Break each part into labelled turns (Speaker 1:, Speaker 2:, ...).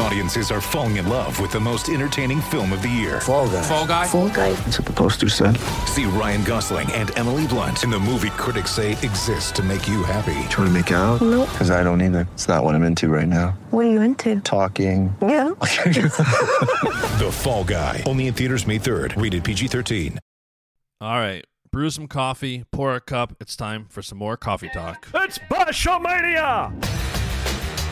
Speaker 1: Audiences are falling in love with the most entertaining film of the year.
Speaker 2: Fall guy.
Speaker 3: Fall guy.
Speaker 4: Fall guy.
Speaker 2: That's what the poster said.
Speaker 1: See Ryan Gosling and Emily Blunt in the movie critics say exists to make you happy.
Speaker 2: Trying to make it out?
Speaker 4: Nope.
Speaker 2: Because I don't either. It's not what I'm into right now.
Speaker 4: What are you into?
Speaker 2: Talking.
Speaker 4: Yeah.
Speaker 1: The Fall Guy. Only in theaters May 3rd. Rated PG-13.
Speaker 5: All right. Brew some coffee, pour a cup. It's time for some more coffee talk.
Speaker 6: It's Bashamania!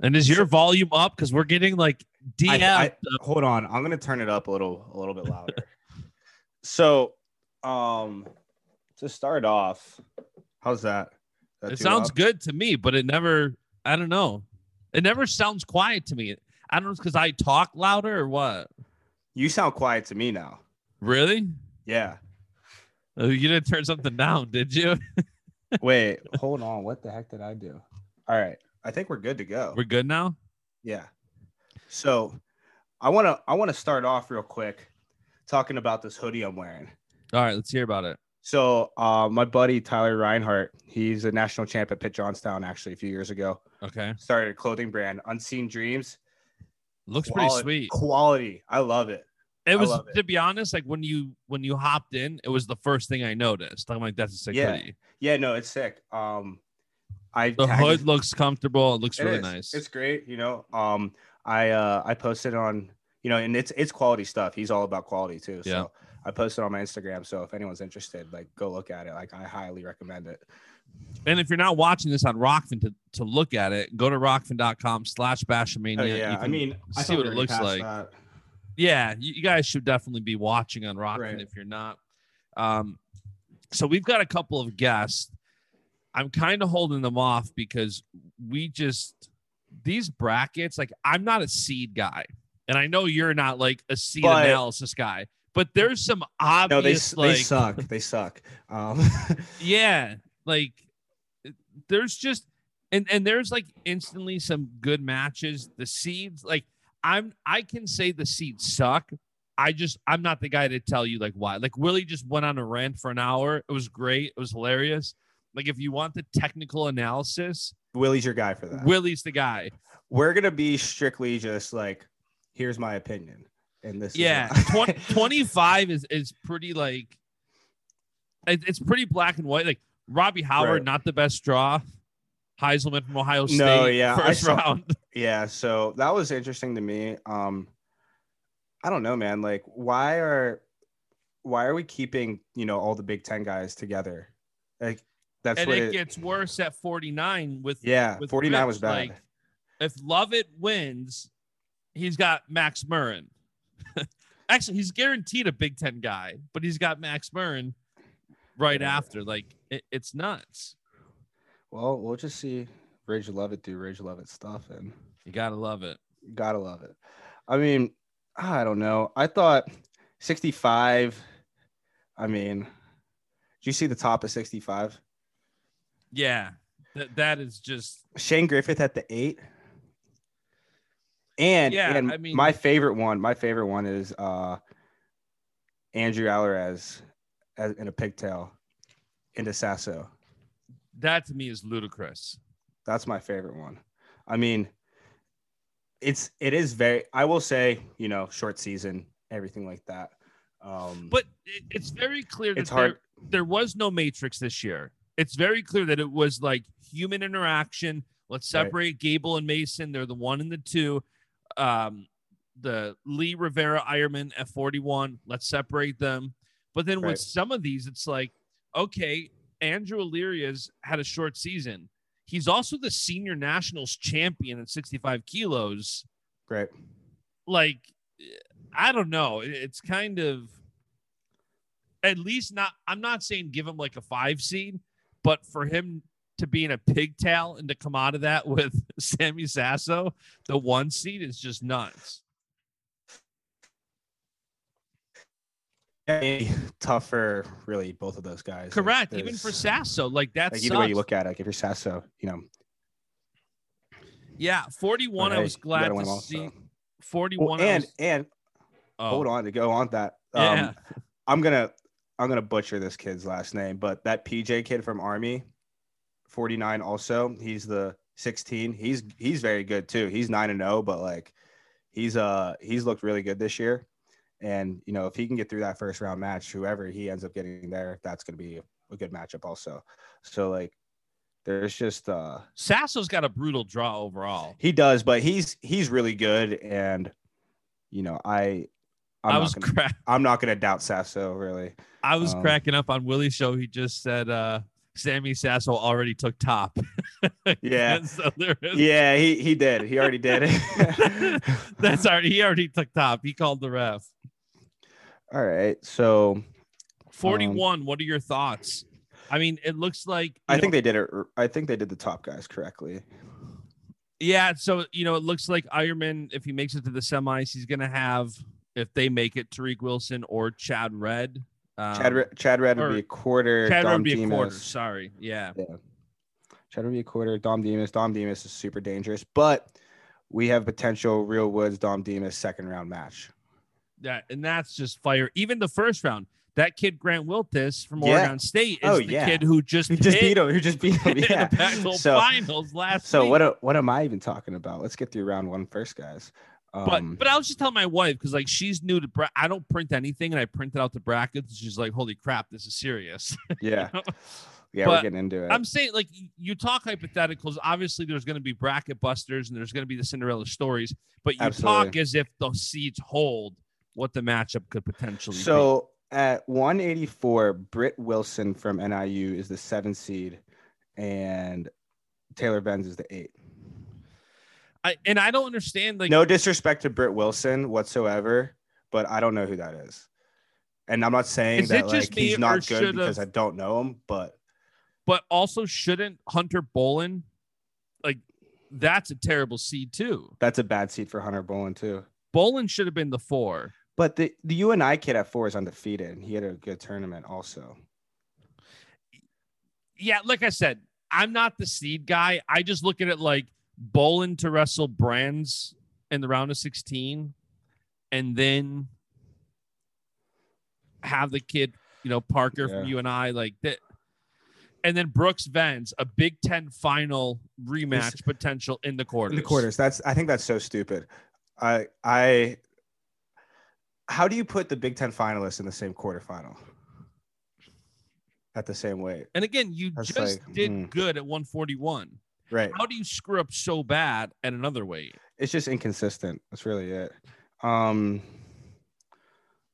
Speaker 5: And is your volume up? Because we're getting like DM.
Speaker 7: I, I, hold on, I'm gonna turn it up a little, a little bit louder. so, um, to start off, how's that? That
Speaker 5: it sounds
Speaker 7: loud?
Speaker 5: good to me, but it never. I don't know. It never sounds quiet to me. I don't know because I talk louder or what.
Speaker 7: You sound quiet to me now.
Speaker 5: Really?
Speaker 7: Yeah.
Speaker 5: Oh, you didn't turn something down, did you?
Speaker 7: Wait, hold on. What the heck did I do? All right, I think we're good to go.
Speaker 5: We're good now.
Speaker 7: Yeah. So, I want to, I want to start off real quick, talking about this hoodie I'm wearing.
Speaker 5: All right, let's hear about it.
Speaker 7: So, uh, my buddy Tyler Reinhart, he's a national champ at Pitt Johnstown actually a few years ago.
Speaker 5: Okay,
Speaker 7: Started a clothing brand, Unseen Dreams.
Speaker 5: looks
Speaker 7: Quali-
Speaker 5: pretty sweet.
Speaker 7: Quality, I love it.
Speaker 5: It
Speaker 7: I
Speaker 5: was
Speaker 7: it.
Speaker 5: to be honest, like when you when you hopped in, it was the first thing I noticed. I'm like, that's a sick
Speaker 7: Yeah.
Speaker 5: hoodie.
Speaker 7: Yeah, no, it's sick. Um, I
Speaker 5: The
Speaker 7: tagged-
Speaker 5: hood looks comfortable. It looks
Speaker 7: it
Speaker 5: really
Speaker 7: is.
Speaker 5: nice.
Speaker 7: It's great. You know, um, I uh, I posted on you know, and it's it's quality stuff. He's all about quality too. So
Speaker 5: Yeah.
Speaker 7: I posted on my Instagram. So if anyone's interested, like go look at it. Like I highly recommend it.
Speaker 5: And if you're not watching this on Rokfin to, to look at it, go to rokfin.com slash
Speaker 7: Oh,
Speaker 5: bashamania.
Speaker 7: yeah,
Speaker 5: You
Speaker 7: I mean, I
Speaker 5: see what it looks like.
Speaker 7: that.
Speaker 5: yeah, you, you guys should definitely be watching on Rokfin
Speaker 7: Right.
Speaker 5: if you're not. Um, so we've got a couple of guests. I'm kind of holding them off because we just these brackets, like I'm not a seed guy. And I know you're not like a seed
Speaker 7: But-
Speaker 5: analysis guy, but there's some obvious
Speaker 7: No, they
Speaker 5: like
Speaker 7: they suck. They suck. Um,
Speaker 5: yeah like there's just and and there's like instantly some good matches the seeds like i'm i can say the seeds suck i just i'm not the guy to tell you like why like willie just went on a rant for an hour it was great it was hilarious like if you want the technical analysis
Speaker 7: Willie's your guy for that.
Speaker 5: willie's the guy
Speaker 7: We're gonna be strictly just like, here's my opinion, and this.
Speaker 5: yeah
Speaker 7: why.
Speaker 5: 20, 25 is is pretty like it- it's pretty black and white like robbie howard
Speaker 7: Right.
Speaker 5: not the best draw Heinselman from Ohio State,
Speaker 7: No, yeah,
Speaker 5: first
Speaker 7: saw-
Speaker 5: round.
Speaker 7: Yeah, so that was interesting to me. Um, I don't know, man. Like, why are why are we keeping you know all the Big Ten guys together? Like, that's
Speaker 5: and
Speaker 7: what
Speaker 5: it,
Speaker 7: it.
Speaker 5: gets worse at 49 with
Speaker 7: yeah,
Speaker 5: with
Speaker 7: forty nine
Speaker 5: Ridge.
Speaker 7: was bad.
Speaker 5: Like, if Lovett wins, he's got Max Murin. Actually, he's guaranteed a Big Ten guy, but he's got Max Murin right
Speaker 7: Yeah.
Speaker 5: after. Like it, it's nuts.
Speaker 7: well, we'll just see Ridge Lovett do Ridge Lovett stuff, and
Speaker 5: You gotta love it.
Speaker 7: You gotta love it. I mean, I don't know. I thought sixty five. I mean, do you see the top of sixty five?
Speaker 5: Yeah, that that is just
Speaker 7: Shane Griffith at the eight. And
Speaker 5: Yeah,
Speaker 7: and
Speaker 5: I mean-
Speaker 7: my favorite one, my favorite one is uh Andrew Alirez as, in a pigtail into Sasso.
Speaker 5: that to me is ludicrous.
Speaker 7: That's my favorite one. I mean, it's it is very I will say, you know, short season, everything like that. Um
Speaker 5: But it, it's very clear that
Speaker 7: it's hard.
Speaker 5: there, there was no Matrix this year. It's very clear that it was like human interaction. Let's
Speaker 7: Right.
Speaker 5: separate Gable and Mason. They're the one and the two. Um, the Lee Rivera Eierman at 41. Let's separate them. But then
Speaker 7: Right.
Speaker 5: with some of these, it's like, okay, Andrew Alirez's had a short season. He's also the senior nationals champion at 65 kilos.
Speaker 7: Right.
Speaker 5: Like, I don't know. It's kind of at least not. I'm not saying give him like a five seed, but for him to be in a pigtail and to come out of that with Sammy Sasso, the one seed is just nuts.
Speaker 7: Yeah, tougher, really both of those guys.
Speaker 5: Correct. Even for Sasso, like that's
Speaker 7: like either way you look at it, like if you're Sasso, you know,
Speaker 5: Yeah, 41. I was glad to see.
Speaker 7: so.
Speaker 5: 41.
Speaker 7: Well, and
Speaker 5: was-
Speaker 7: and
Speaker 5: oh,
Speaker 7: hold on to go on that. Um,
Speaker 5: Yeah.
Speaker 7: I'm gonna I'm gonna butcher this kid's last name, but that PJ kid from Army, 49 also. He's the 16. He's he's very good too. He's nine and 0, but like he's uh he's looked really good this year. And you know, if he can get through that first round match, whoever he ends up getting there, that's gonna be a good matchup also. So like there's just uh
Speaker 5: Sasso's got a brutal draw overall.
Speaker 7: he does, but he's he's really good and you know, I I'm
Speaker 5: i was
Speaker 7: gonna,
Speaker 5: cra-
Speaker 7: I'm not gonna doubt Sasso really.
Speaker 5: I was
Speaker 7: um,
Speaker 5: cracking up on Willie's show. He just said uh Sammy Sasso already took top.
Speaker 7: Yeah.
Speaker 5: so
Speaker 7: Yeah, he he did. He already did it.
Speaker 5: That's already he already took top. He called the ref.
Speaker 7: All right. So
Speaker 5: 41. what are your thoughts? I mean, it looks like
Speaker 7: I
Speaker 5: know,
Speaker 7: think they did it. I think they did the top guys correctly.
Speaker 5: Yeah, so you know, it looks like Eierman, if he makes it to the semis, he's gonna have if they make it Tariq Wilson or Chad Red. Um,
Speaker 7: Chad Re- Chad Red would be a quarter.
Speaker 5: Chad Red
Speaker 7: Dom
Speaker 5: would be a quarter. Sorry. Yeah.
Speaker 7: Yeah. Chad would be a quarter. Dom Demas. Dom Demas is super dangerous, but we have potential Real Woods Dom Demas second round match.
Speaker 5: Yeah, and that's just fire. Even the first round, that kid Grant Willits from
Speaker 7: Yeah.
Speaker 5: Oregon State is
Speaker 7: Oh,
Speaker 5: the
Speaker 7: yeah.
Speaker 5: kid who just
Speaker 7: He just beat him. He just beat him.
Speaker 5: in
Speaker 7: Yeah.
Speaker 5: the Pac-12
Speaker 7: So-
Speaker 5: finals last
Speaker 7: So
Speaker 5: week.
Speaker 7: what? What am I even talking about? Let's get through round one first, guys.
Speaker 5: But
Speaker 7: Um,
Speaker 5: but I was just telling my wife because like she's new to bra- I don't print anything and I printed out the brackets. She's like, "Holy crap, this is serious."
Speaker 7: yeah, yeah,
Speaker 5: But
Speaker 7: we're getting into it.
Speaker 5: I'm saying like you talk hypotheticals. Obviously, there's going to be bracket busters and there's going to be the Cinderella stories, but you talk as if the seeds hold what the matchup could potentially be.
Speaker 7: So at 184, Britt Wilson from NIU is the seven seed, and Taylor Venz is the eight.
Speaker 5: I, and I don't understand like
Speaker 7: no disrespect to Britt Wilson whatsoever, but I don't know who that is. And I'm not saying that like he's not good because I don't know him, but
Speaker 5: but also shouldn't Hunter Bolen like that's a terrible seed too.
Speaker 7: that's a bad seed for Hunter Bolen too.
Speaker 5: Bolen should have been the four.
Speaker 7: But the the UNI kid at four is undefeated, and he had a good tournament also.
Speaker 5: Yeah, like I said, I'm not the seed guy. I just look at it like Bolen to wrestle Brands in the round of 16 and then have the kid, you know, Parker from
Speaker 7: you
Speaker 5: and I like that. And then Brooks Venz, a Big Ten final rematch potential in the quarters.
Speaker 7: In the quarters, that's I think that's so stupid. I I how do you put the Big Ten finalists in the same quarterfinal at the same weight?
Speaker 5: And again, you
Speaker 7: That's
Speaker 5: just
Speaker 7: like,
Speaker 5: did
Speaker 7: hmm.
Speaker 5: good at 141.
Speaker 7: Right.
Speaker 5: How do you screw up so bad at another weight?
Speaker 7: It's just inconsistent. That's really it. Um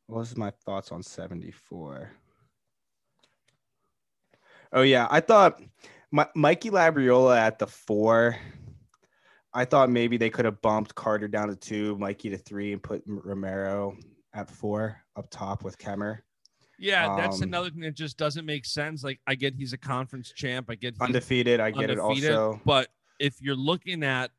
Speaker 7: what was my thoughts on 74? Oh yeah, I thought my, Mikey Labriola at the four. I thought maybe they could have bumped Carter down to two, Mikey to three, and put Romero at four up top with Kemerer.
Speaker 5: Yeah, that's
Speaker 7: Um,
Speaker 5: another thing that just doesn't make sense. Like, I get he's a conference champ. I get he's
Speaker 7: Undefeated, I get
Speaker 5: undefeated,
Speaker 7: it also.
Speaker 5: But if you're looking at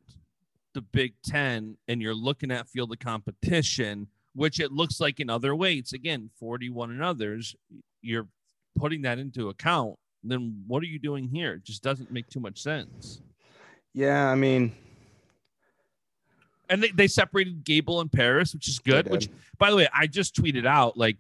Speaker 5: the Big Ten and you're looking at field of competition, which it looks like in other weights, again, 41 and others, you're putting that into account. Then what are you doing here? It just doesn't make too much sense.
Speaker 7: Yeah, I mean,
Speaker 5: And they, they separated Gable and Parris, which is good. Which, by the way, I just tweeted out like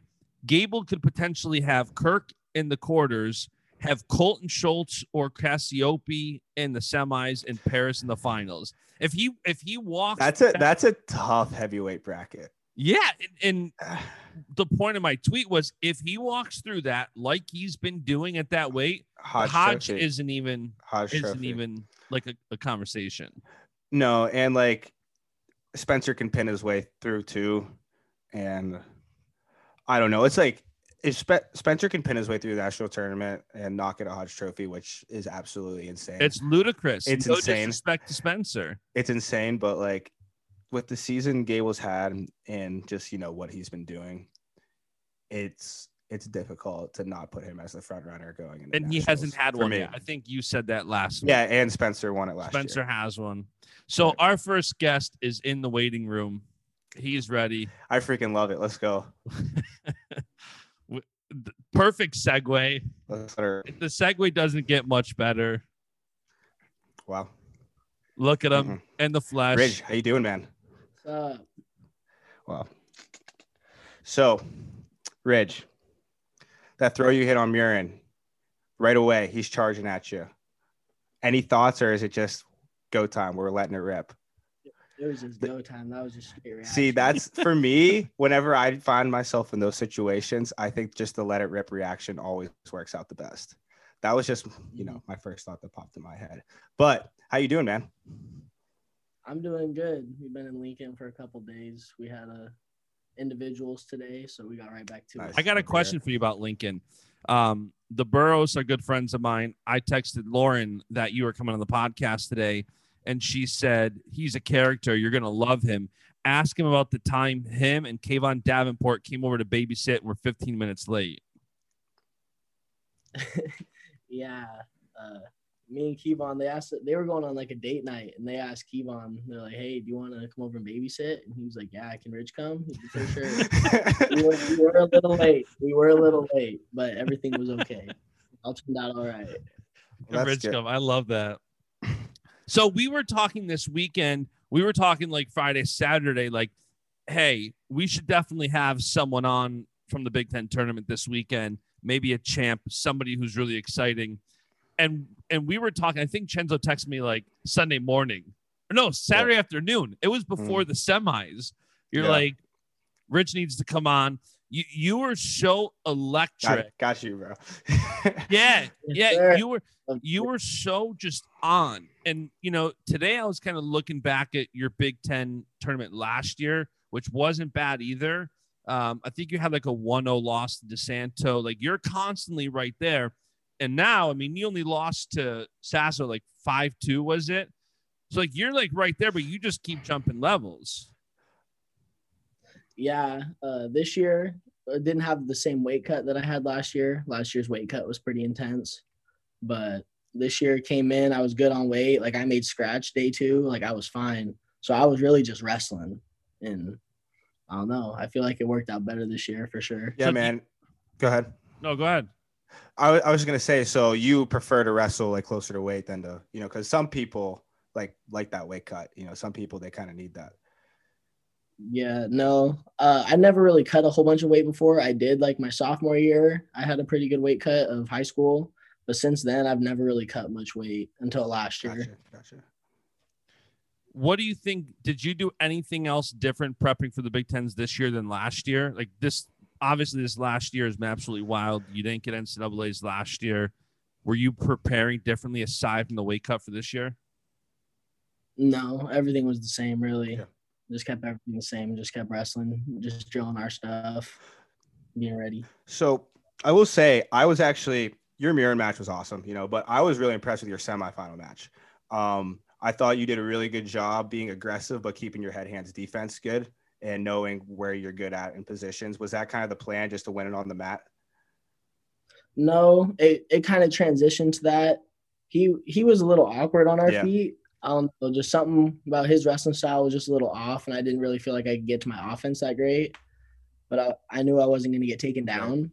Speaker 5: Gable could potentially have Kirk in the quarters, have Colton Schultz or Cassioppi in the semis, and Parris in the finals. If he if he walks,
Speaker 7: that's a that's a tough heavyweight bracket.
Speaker 5: yeah. And, and the point of my tweet was if he walks through that like he's been doing at that weight,
Speaker 7: Hodge,
Speaker 5: Hodge isn't even
Speaker 7: Hodge
Speaker 5: isn't
Speaker 7: Trophy.
Speaker 5: even like a, a conversation.
Speaker 7: No, and like Spencer can pin his way through too, and I don't know. It's like if Spe- Spencer can pin his way through the national tournament and knock it a Hodge Trophy, which is absolutely insane.
Speaker 5: It's ludicrous.
Speaker 7: It's
Speaker 5: no
Speaker 7: insane.
Speaker 5: disrespect to Spencer.
Speaker 7: it's insane, but like with the season Gable's had and just you know what he's been doing, it's it's difficult to not put him as the front runner going. Into
Speaker 5: And he hasn't had one
Speaker 7: me.
Speaker 5: yet. I think you said that last week.
Speaker 7: Yeah, and Spencer won it last
Speaker 5: Spencer
Speaker 7: year.
Speaker 5: has one. So
Speaker 7: Right.
Speaker 5: our first guest is in the waiting room. He's ready.
Speaker 7: I freaking love it. Let's go.
Speaker 5: Perfect segue.
Speaker 7: Let's let her.
Speaker 5: The segue doesn't get much better.
Speaker 7: Wow.
Speaker 5: Look at him
Speaker 7: Mhm.
Speaker 5: in the flesh.
Speaker 7: Ridge, how you doing, man?
Speaker 3: Uh,
Speaker 7: Wow. So, Ridge, that throw you hit on Murin, right away, he's charging at you. Any thoughts, or is it just go time? We're letting it rip.
Speaker 3: It was just go time. That was just straight.
Speaker 7: See, that's for me. Whenever I find myself in those situations, I think just the let it rip reaction always works out the best. That was just, you know, my first thought that popped in my head. But how you doing, man?
Speaker 3: I'm doing good. We've been in Lincoln for a couple days. We had a individuals today, so we got right back to
Speaker 7: Nice.
Speaker 3: it.
Speaker 5: I got a question for you about Lincoln. Um, the Burroughs are good friends of mine. I texted Lauren that you were coming on the podcast today, and she said he's a character. You're gonna love him. Ask him about the time him and Kevon Davenport came over to babysit and We're 15 minutes late.
Speaker 3: yeah. Uh, me and Kevon, they asked, they were going on like a date night, and they asked Kevon, they're like, "Hey, do you want to come over and babysit?" And he was like, "Yeah, can Rich come?" He For sure. we, were, we were a little late. We were a little late, but everything was okay. All turned out all right.
Speaker 7: That's
Speaker 5: Rich
Speaker 7: good.
Speaker 5: Gov, I love that. So we were talking this weekend. We were talking like Friday, Saturday, like, hey, we should definitely have someone on from the Big Ten tournament this weekend, maybe a champ, somebody who's really exciting. And and we were talking, I think Chenzo texted me like Sunday morning. Or no, Saturday afternoon. It was before the semis. You're
Speaker 7: Mm. Yeah.
Speaker 5: like, Rich needs to come on. You you were so electric.
Speaker 7: got, got you, bro.
Speaker 5: Yeah, yeah, you were you were so just on. And you know, today I was kind of looking back at your Big Ten tournament last year, which wasn't bad either. Um, I think you had like a 1-0 loss to DeSanto. Like you're constantly right there. And now, I mean, you only lost to Sasso like 5-2, was it? So like you're like right there, but you just keep jumping levels.
Speaker 3: Yeah, uh, this year I didn't have the same weight cut that I had last year. Last year's weight cut was pretty intense, but this year came in. I was good on weight. Like I made scratch day two. Like I was fine. So I was really just wrestling, and I don't know. I feel like it worked out better this year for sure.
Speaker 7: yeah,
Speaker 5: So-
Speaker 7: man. Go ahead.
Speaker 5: No, go ahead.
Speaker 7: I, wa- I was gonna say, so you prefer to wrestle like closer to weight than to, you know, because some people like like that weight cut. You know, some people they kind of need that.
Speaker 3: Yeah, no, uh, I never really cut a whole bunch of weight before. I did like my sophomore year. I had a pretty good weight cut of high school, but since then I've never really cut much weight until last year.
Speaker 7: Gotcha, gotcha.
Speaker 5: What do you think? Did you do anything else different prepping for the Big Tens this year than last year? Like this, obviously, this last year has been absolutely wild. You didn't get NCAA's last year. Were you preparing differently aside from the weight cut for this year?
Speaker 3: No, everything was the same, really.
Speaker 7: Yeah.
Speaker 3: Just kept everything the same. Just kept wrestling, just drilling our stuff, getting ready.
Speaker 7: So I will say, I was actually your mirror match was awesome, you know, but I was really impressed with your semifinal match. Um, I thought you did a really good job being aggressive, but keeping your head hands defense good and knowing where you're good at in positions. Was that kind of the plan, just to win it on the mat?
Speaker 3: No, it, it kind of transitioned to that. He he was a little awkward on our
Speaker 7: Yeah.
Speaker 3: feet. I don't know, just something about his wrestling style was just a little off, and I didn't really feel like I could get to my offense that great. But I, I knew I wasn't going to get taken down.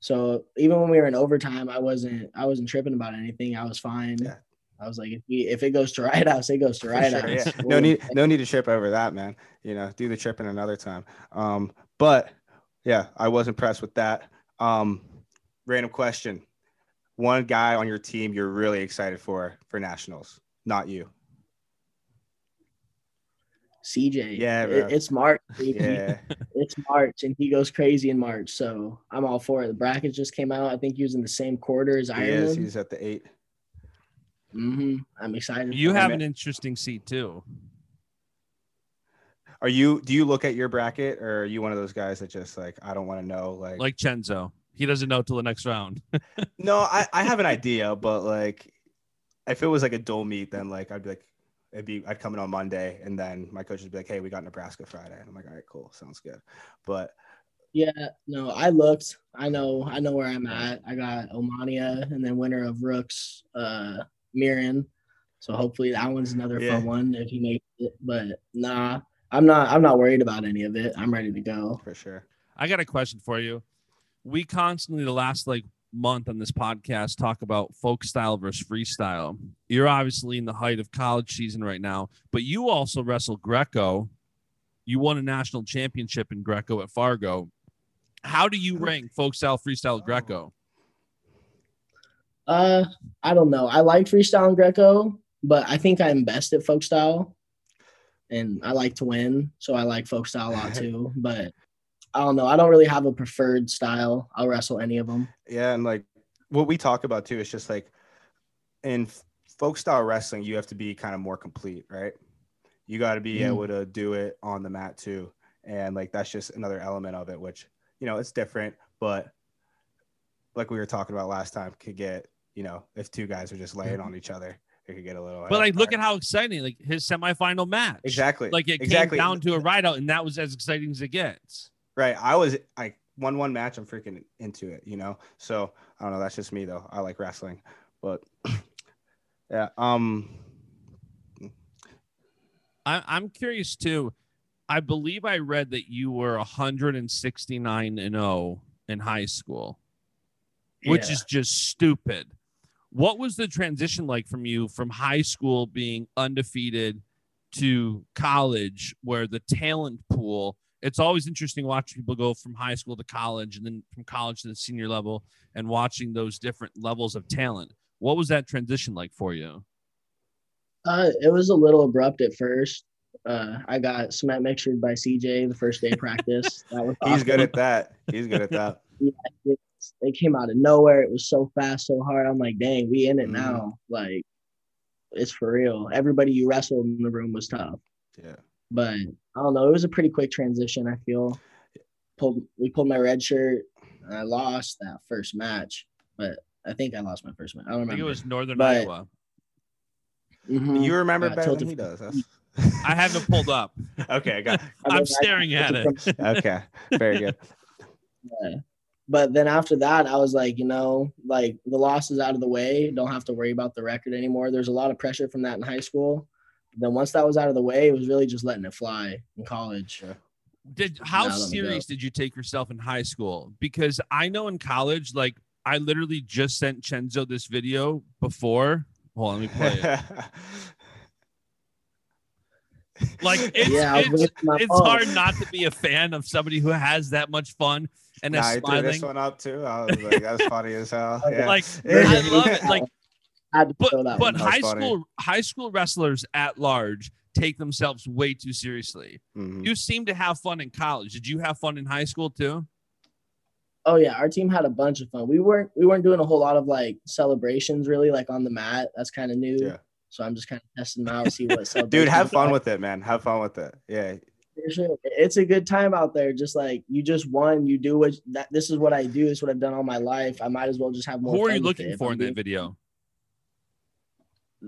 Speaker 3: So even when we were in overtime, I wasn't I wasn't tripping about anything. I was fine.
Speaker 7: Yeah.
Speaker 3: I was like, if, we, if it goes to ride out, it goes to right
Speaker 7: sure,
Speaker 3: house.
Speaker 7: yeah. No need, no need to trip over that, man. You know, do the tripping another time. Um, but yeah, I was impressed with that. Um, random question: One guy on your team you're really excited for for nationals, not you.
Speaker 3: CJ.
Speaker 7: Yeah,
Speaker 3: It-
Speaker 7: bro.
Speaker 3: it's March.
Speaker 7: Yeah,
Speaker 3: It's March, and he goes crazy in March. So I'm all for it. The brackets just came out. I think he was in the same quarter as
Speaker 7: he is.
Speaker 3: Ireland.
Speaker 7: He's at the eight.
Speaker 3: Mm-hmm. I'm excited.
Speaker 5: You have
Speaker 3: it.
Speaker 5: an interesting seat too.
Speaker 7: Are you? Do you look at your bracket, or are you one of those guys that just like I don't want to know? Like,
Speaker 5: Like Chenzo, he doesn't know till the next round.
Speaker 7: no, I I have an idea, but like, if it was like a dull meet, then like I'd be like, it'd be I'd come in on Monday, and then my coach would be like, hey, we got Nebraska Friday, and I'm like, all right, cool, sounds good. But
Speaker 3: Yeah, no, I looked. I know, I know where I'm at. I got Omania and then winner of Rooks, uh, Murin. So hopefully that one's another
Speaker 7: Yeah.
Speaker 3: fun one if he makes it. But nah, I'm not. I'm not worried about any of it. I'm ready to go.
Speaker 7: for sure.
Speaker 5: I got a question for you. We constantly, the last like month on this podcast, talk about folk style versus freestyle. You're obviously in the height of college season right now, but you also wrestle Greco. You won a national championship in Greco at Fargo. How do you rank folk style, freestyle, Greco?
Speaker 3: Uh, I don't know. I like freestyle and Greco, but I think I'm best at folk style, and I like to win, so I like folk style a lot too. But I don't know. I don't really have a preferred style. I'll wrestle any of them.
Speaker 7: Yeah, and like what we talk about too is just like in folk style wrestling, you have to be kind of more complete, right? You got to be
Speaker 3: Mm.
Speaker 7: able to do it on the mat too, and like that's just another element of it, which you know it's different, but like we were talking about last time, could get you know if two guys are just laying on each other, it could get a little.
Speaker 5: But like, look at how exciting like his semifinal match.
Speaker 7: exactly
Speaker 5: Like it
Speaker 7: exactly
Speaker 5: came down to a ride out, and that was as exciting as it gets.
Speaker 7: Right. I was like one one match, I'm freaking into it, you know. So I don't know. That's just me though. I like wrestling, but yeah. Um.
Speaker 5: I, I'm curious too. I believe I read that you were 169 and 0 in high school, which
Speaker 3: Yeah.
Speaker 5: is just stupid. What was the transition like from you from high school being undefeated to college, where the talent pool? It's always interesting watching people go from high school to college and then from college to the senior level and watching those different levels of talent. What was that transition like for you?
Speaker 3: Uh, it was a little abrupt at first. Uh, I got cement mixtured by CJ the first day of practice. That was
Speaker 7: He's good at that. He's good at that.
Speaker 3: It, it came out of nowhere. It was so fast, so hard. I'm like, dang, we in it
Speaker 7: Mhm.
Speaker 3: now. Like, it's for real. Everybody you wrestled in the room was tough,
Speaker 7: Yeah.
Speaker 3: but I don't know. It was a pretty quick transition. I feel. Pulled we pulled my red shirt. And I lost that first match, but I think I lost my first match. I don't
Speaker 5: I
Speaker 3: remember.
Speaker 5: think it was Northern
Speaker 3: But-
Speaker 5: Iowa.
Speaker 3: Mhm.
Speaker 7: You remember
Speaker 3: Got
Speaker 7: better than he does. That's-
Speaker 5: I have it pulled up.
Speaker 7: okay, got
Speaker 3: I mean,
Speaker 5: I'm
Speaker 3: I-
Speaker 5: staring at it.
Speaker 3: from-
Speaker 7: okay, very good.
Speaker 3: Yeah. But then after that, I was like, you know, like the loss is out of the way. Don't have to worry about the record anymore. There's a lot of pressure from that in high school. Then once that was out of the way, it was really just letting it fly in college.
Speaker 5: Did how
Speaker 3: Now
Speaker 5: serious did you take yourself in high school? Because I know in college, like I literally just sent Chenzo this video before. Hold on, let me play it. Like it's
Speaker 3: yeah,
Speaker 5: it's, it's
Speaker 3: mom.
Speaker 5: hard not to be a fan of somebody who has that much fun and
Speaker 7: nah,
Speaker 5: is
Speaker 7: I threw this one up too. I was like, that's funny as hell. Yeah.
Speaker 5: Like I love it. Like
Speaker 3: I had to
Speaker 5: but
Speaker 3: throw that
Speaker 5: but
Speaker 3: one.
Speaker 5: High
Speaker 7: funny.
Speaker 5: school high school wrestlers at large take themselves way too seriously.
Speaker 7: Mhm.
Speaker 5: You seem to have fun in college. Did you have fun in high school too?
Speaker 3: Oh yeah, our team had a bunch of fun. We weren't we weren't doing a whole lot of like celebrations really, like on the mat. That's kind of new.
Speaker 7: Yeah.
Speaker 3: So I'm just kind of testing them out, see what.
Speaker 7: Dude, have fun
Speaker 3: like.
Speaker 7: with it, man. Have fun with it. Yeah.
Speaker 3: It's a good time out there. Just like you just won, you do what that. This is what I do. It's what I've done all my life. I might as well just have more.
Speaker 5: Who are you looking for in that video?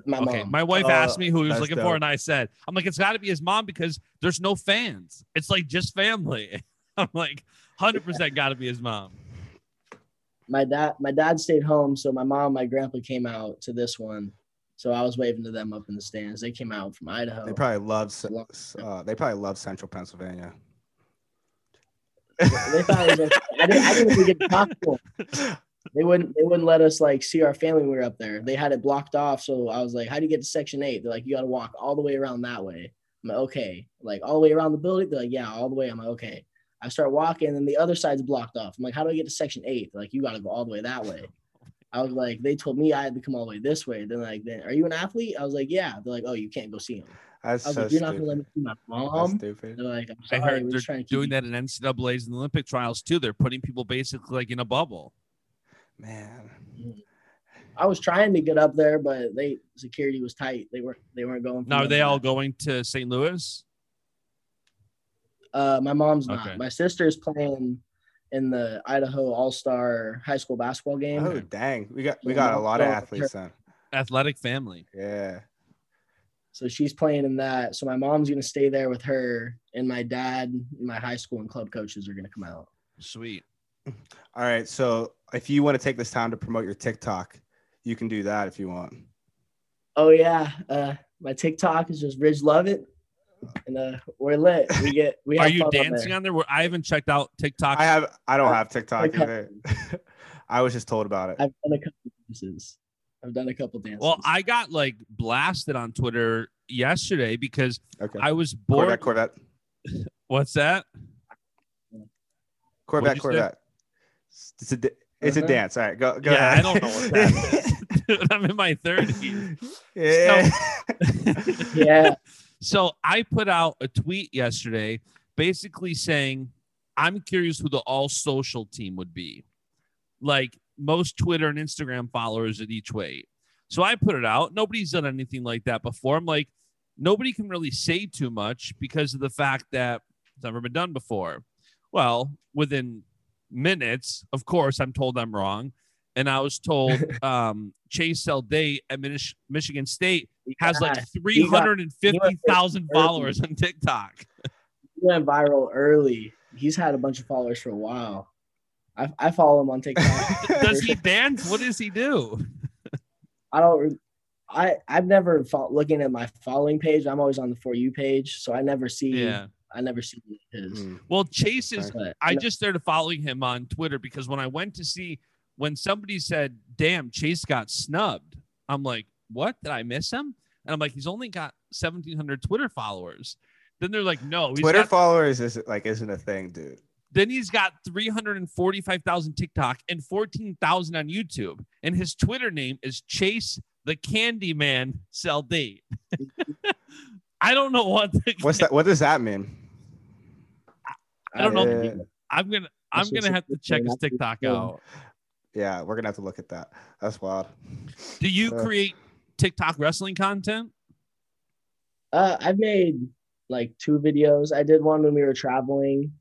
Speaker 3: My
Speaker 5: okay,
Speaker 3: mom.
Speaker 5: my wife
Speaker 7: Oh,
Speaker 5: asked me who he was looking
Speaker 7: dope.
Speaker 5: for, and I said, "I'm like, it's got to be his mom because there's no fans. It's like just family." I'm like, hundred percent got to be his mom.
Speaker 3: my dad my dad stayed home so my mom my grandpa came out to this one so i was waving to them up in the stands they came out from idaho
Speaker 7: They probably love uh, they probably love Central Pennsylvania.
Speaker 3: they thought it was okay. I, didn't, I didn't even get to talk to them they wouldn't they wouldn't let us like see our family when we were up there they had it blocked off so i was like how do you get to section 8 they're like you got to walk all the way around that way i'm like okay like all the way around the building they're like yeah all the way i'm like okay i start walking and the other side's blocked off i'm like how do i get to section 8 they're like you got to go all the way that way I was like, they told me I had to come all the way this way. They're like, then are you an athlete? I was like, yeah. They're like, oh, you can't go see him.
Speaker 7: That's
Speaker 3: I was
Speaker 7: so
Speaker 3: like, you're not gonna let me see my
Speaker 7: That's
Speaker 3: mom.
Speaker 7: stupid.
Speaker 3: They're like, I'm
Speaker 5: I heard
Speaker 3: we're
Speaker 5: they're
Speaker 3: trying to
Speaker 5: doing
Speaker 3: you-
Speaker 5: that in NCAA's and Olympic trials too. They're putting people basically like in a bubble.
Speaker 7: Man.
Speaker 3: I was trying to get up there, but they security was tight. They weren't they weren't going.
Speaker 5: Now are they all going to St. Louis?
Speaker 3: Uh, my mom's not.
Speaker 5: Okay.
Speaker 3: My sister's playing in the Idaho All Star high school basketball game.
Speaker 7: Oh dang. We got we got a lot of athletes then.
Speaker 5: Athletic family.
Speaker 7: Yeah.
Speaker 3: So she's playing in that. So my mom's gonna stay there with her, and my dad, my high school and club coaches are gonna come out.
Speaker 5: Sweet.
Speaker 7: All right. So if you want to take this time to promote your TikTok, you can do that if you want.
Speaker 3: Oh yeah, uh, my TikTok is just Ridge Lovett, and uh, we're lit. We get we.
Speaker 5: Are you
Speaker 3: fun
Speaker 5: dancing
Speaker 3: there.
Speaker 5: on there? We're- I haven't checked out TikTok.
Speaker 7: I have. I don't have TikTok
Speaker 3: okay.
Speaker 7: either. I was just told about it.
Speaker 3: I've done a couple dances. I've done a couple dances.
Speaker 5: well, I got like blasted on Twitter yesterday because
Speaker 7: Okay.
Speaker 5: I was bored.
Speaker 7: Corvette. Corvette.
Speaker 5: What's that?
Speaker 7: Corvette.
Speaker 5: you say?
Speaker 7: Corvette. It's a. di- It's a dance. All right. Go. go
Speaker 5: Yeah, I don't know what that is. Dude, I'm in my 30s.
Speaker 7: yeah.
Speaker 3: yeah,
Speaker 5: So I put out a tweet yesterday basically saying, I'm curious who the all social team would be. Like most Twitter and Instagram followers at each way. So I put it out. Nobody's done anything like that before. I'm like, nobody can really say too much because of the fact that it's never been done before. Well, within minutes, of course, I'm told I'm wrong. And I was told um, Chase Day at Mich- Michigan State has like
Speaker 3: Yeah,
Speaker 5: three hundred and fifty thousand followers on TikTok.
Speaker 3: he went viral early. He's had a bunch of followers for a while. I, I follow him on TikTok.
Speaker 5: Does he dance? What does he do?
Speaker 3: I don't. I I've never fo- looking at my following page. I'm always on the for you page, so I never see.
Speaker 5: Yeah.
Speaker 3: I never seen his.
Speaker 7: Mm.
Speaker 5: Well, Chase is.
Speaker 3: But
Speaker 5: I just started following him on Twitter because when I went to see when somebody said, "Damn, Chase got snubbed," I'm like, "What? Did I miss him?" And I'm like, "He's only got 1,700 Twitter followers." Then they're like, "No, he's
Speaker 7: Twitter
Speaker 5: got-
Speaker 7: followers is like isn't a thing, dude.
Speaker 5: Then he's got 345,000 TikTok and 14,000 on YouTube. And his Twitter name is Chase the Candyman Saldate. I don't know what the,
Speaker 7: What's that? What does that mean?
Speaker 5: I don't know.
Speaker 7: Yeah.
Speaker 5: I'm gonna I'm gonna have to check his
Speaker 3: That's a good
Speaker 5: TikTok out.
Speaker 7: Yeah, we're gonna have to look at that. That's wild.
Speaker 5: Do you
Speaker 7: Uh,
Speaker 5: create TikTok wrestling content?
Speaker 3: Uh, I've made like two videos. I did one when we were traveling.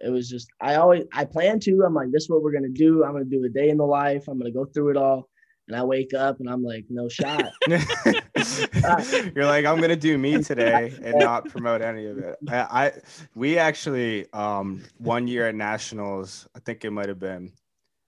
Speaker 3: It was just I always I plan to. I'm like, this is what we're gonna do. I'm gonna do a day in the life. I'm gonna go through it all. And I wake up and I'm like, no shot.
Speaker 7: You're like, I'm gonna do me today and not promote any of it. I, I we actually um one year at nationals, I think it might have been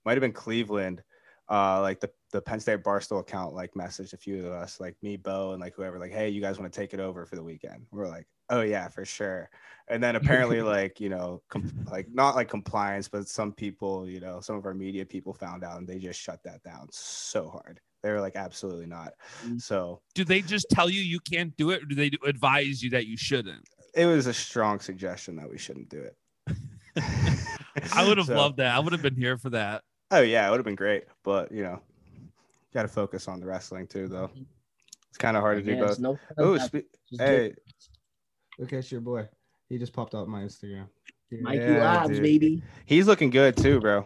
Speaker 7: might have been Cleveland. Uh like the the Penn State Barstool account like messaged a few of us, like me, Bo, and like whoever, like, hey, you guys want to take it over for the weekend? We're like, oh yeah, for sure. And then apparently, like, you know, com- like not like compliance, but some people, you know, some of our media people found out and they just shut that down so hard. They were like, absolutely not.
Speaker 3: Mm.
Speaker 7: So
Speaker 5: Do they just tell you you can't do it, or do they advise you that you shouldn't?
Speaker 7: it was a strong suggestion that we shouldn't do it.
Speaker 5: I would have
Speaker 7: So-
Speaker 5: loved that. I would have been here for that.
Speaker 7: Oh yeah, it would have been great, but you know, got to focus on the wrestling too, though. It's kind of hard to do
Speaker 3: Yes,
Speaker 7: both.
Speaker 3: no,
Speaker 7: Oh,
Speaker 3: just
Speaker 7: spe- hey.
Speaker 8: Look at your boy. He just popped up my Instagram.
Speaker 3: Mikey
Speaker 7: yeah,
Speaker 3: Labs,
Speaker 7: dude.
Speaker 3: baby.
Speaker 7: he's looking good too, bro.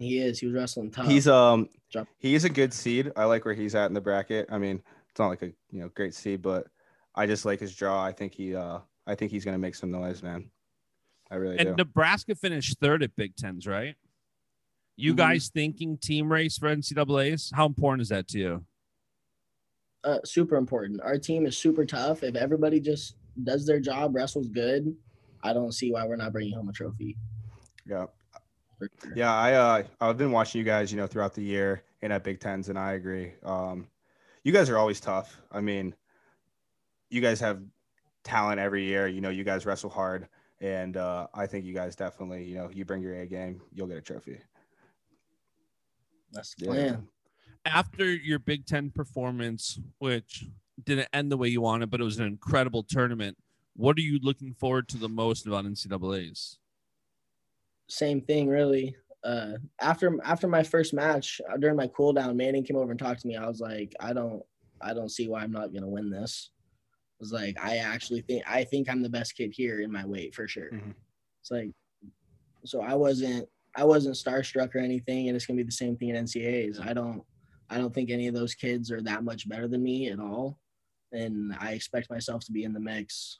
Speaker 3: He is. He was wrestling tough.
Speaker 7: He's um,
Speaker 3: Drop.
Speaker 7: he's a good seed. I like where he's at in the bracket. I mean, it's not like a you know great seed, but I just like his draw. I think he uh, I think he's gonna make some noise, man. I really
Speaker 5: And
Speaker 7: do.
Speaker 5: Nebraska finished third at Big Tens, right? You
Speaker 3: Mhm.
Speaker 5: guys thinking team race for NCAA's? How important is that to you?
Speaker 3: uh, super important. Our team is super tough. If everybody just does their job, wrestles good, I don't see why we're not bringing home a trophy.
Speaker 7: yeah.
Speaker 3: For sure.
Speaker 7: Yeah, I uh I've been watching you guys, you know, throughout the year and at Big Tens, and I agree. Um, you guys are always tough. I mean, you guys have talent every year. You know, you guys wrestle hard, and uh, I think you guys definitely, you know, you bring your A game, you'll get a trophy.
Speaker 3: That's the
Speaker 7: Yeah.
Speaker 3: plan.
Speaker 5: After your Big Ten performance, which didn't end the way you wanted, but it was an incredible tournament, what are you looking forward to the most about NCAA's?
Speaker 3: Same thing, really. Uh, after after my first match uh, during my cool down, Manning came over and talked to me. I was like, I don't, I don't see why I'm not gonna win this. I was like, I actually think I think I'm the best kid here in my weight for sure.
Speaker 7: Mhm.
Speaker 3: It's like, so I wasn't I wasn't starstruck or anything, and it's gonna be the same thing in NCAA's. I don't I don't think any of those kids are that much better than me at all, and I expect myself to be in the mix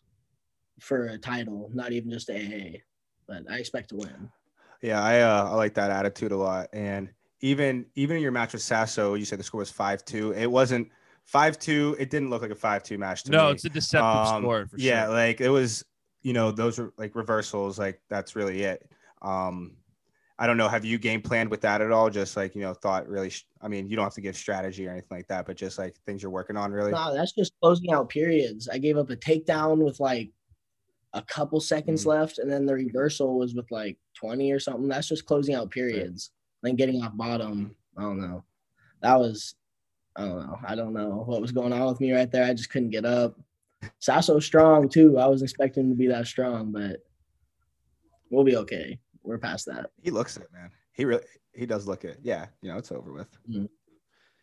Speaker 3: for a title, not even just AA, but I expect to win.
Speaker 7: Yeah, I uh, I like that attitude a lot. And even even in your match with Sasso, you said the score was five two. It wasn't five two. It didn't look like a five two match to
Speaker 5: No,
Speaker 7: me.
Speaker 5: No, it's a deceptive
Speaker 7: Um,
Speaker 5: score for
Speaker 7: yeah,
Speaker 5: sure.
Speaker 7: like it was you know, those are like reversals. Like that's really it. Um, I don't know. Have you game planned with that at all? Just like you know, thought really. sh- I mean, you don't have to give strategy or anything like that, but just like things you're working on, really.
Speaker 3: No, that's just closing out periods. I gave up a takedown with like a couple seconds
Speaker 7: Mhm.
Speaker 3: left, and then the reversal was with like 20 or something. That's just closing out periods. Then getting off bottom. I don't know. That was, I don't know. I don't know what was going on with me right there. I just couldn't get up. Sasso strong too. I was expecting him to be that strong, but we'll be okay. We're past that.
Speaker 7: He looks it, man. He really he does look it. Yeah, you know, it's over with. Mm-hmm.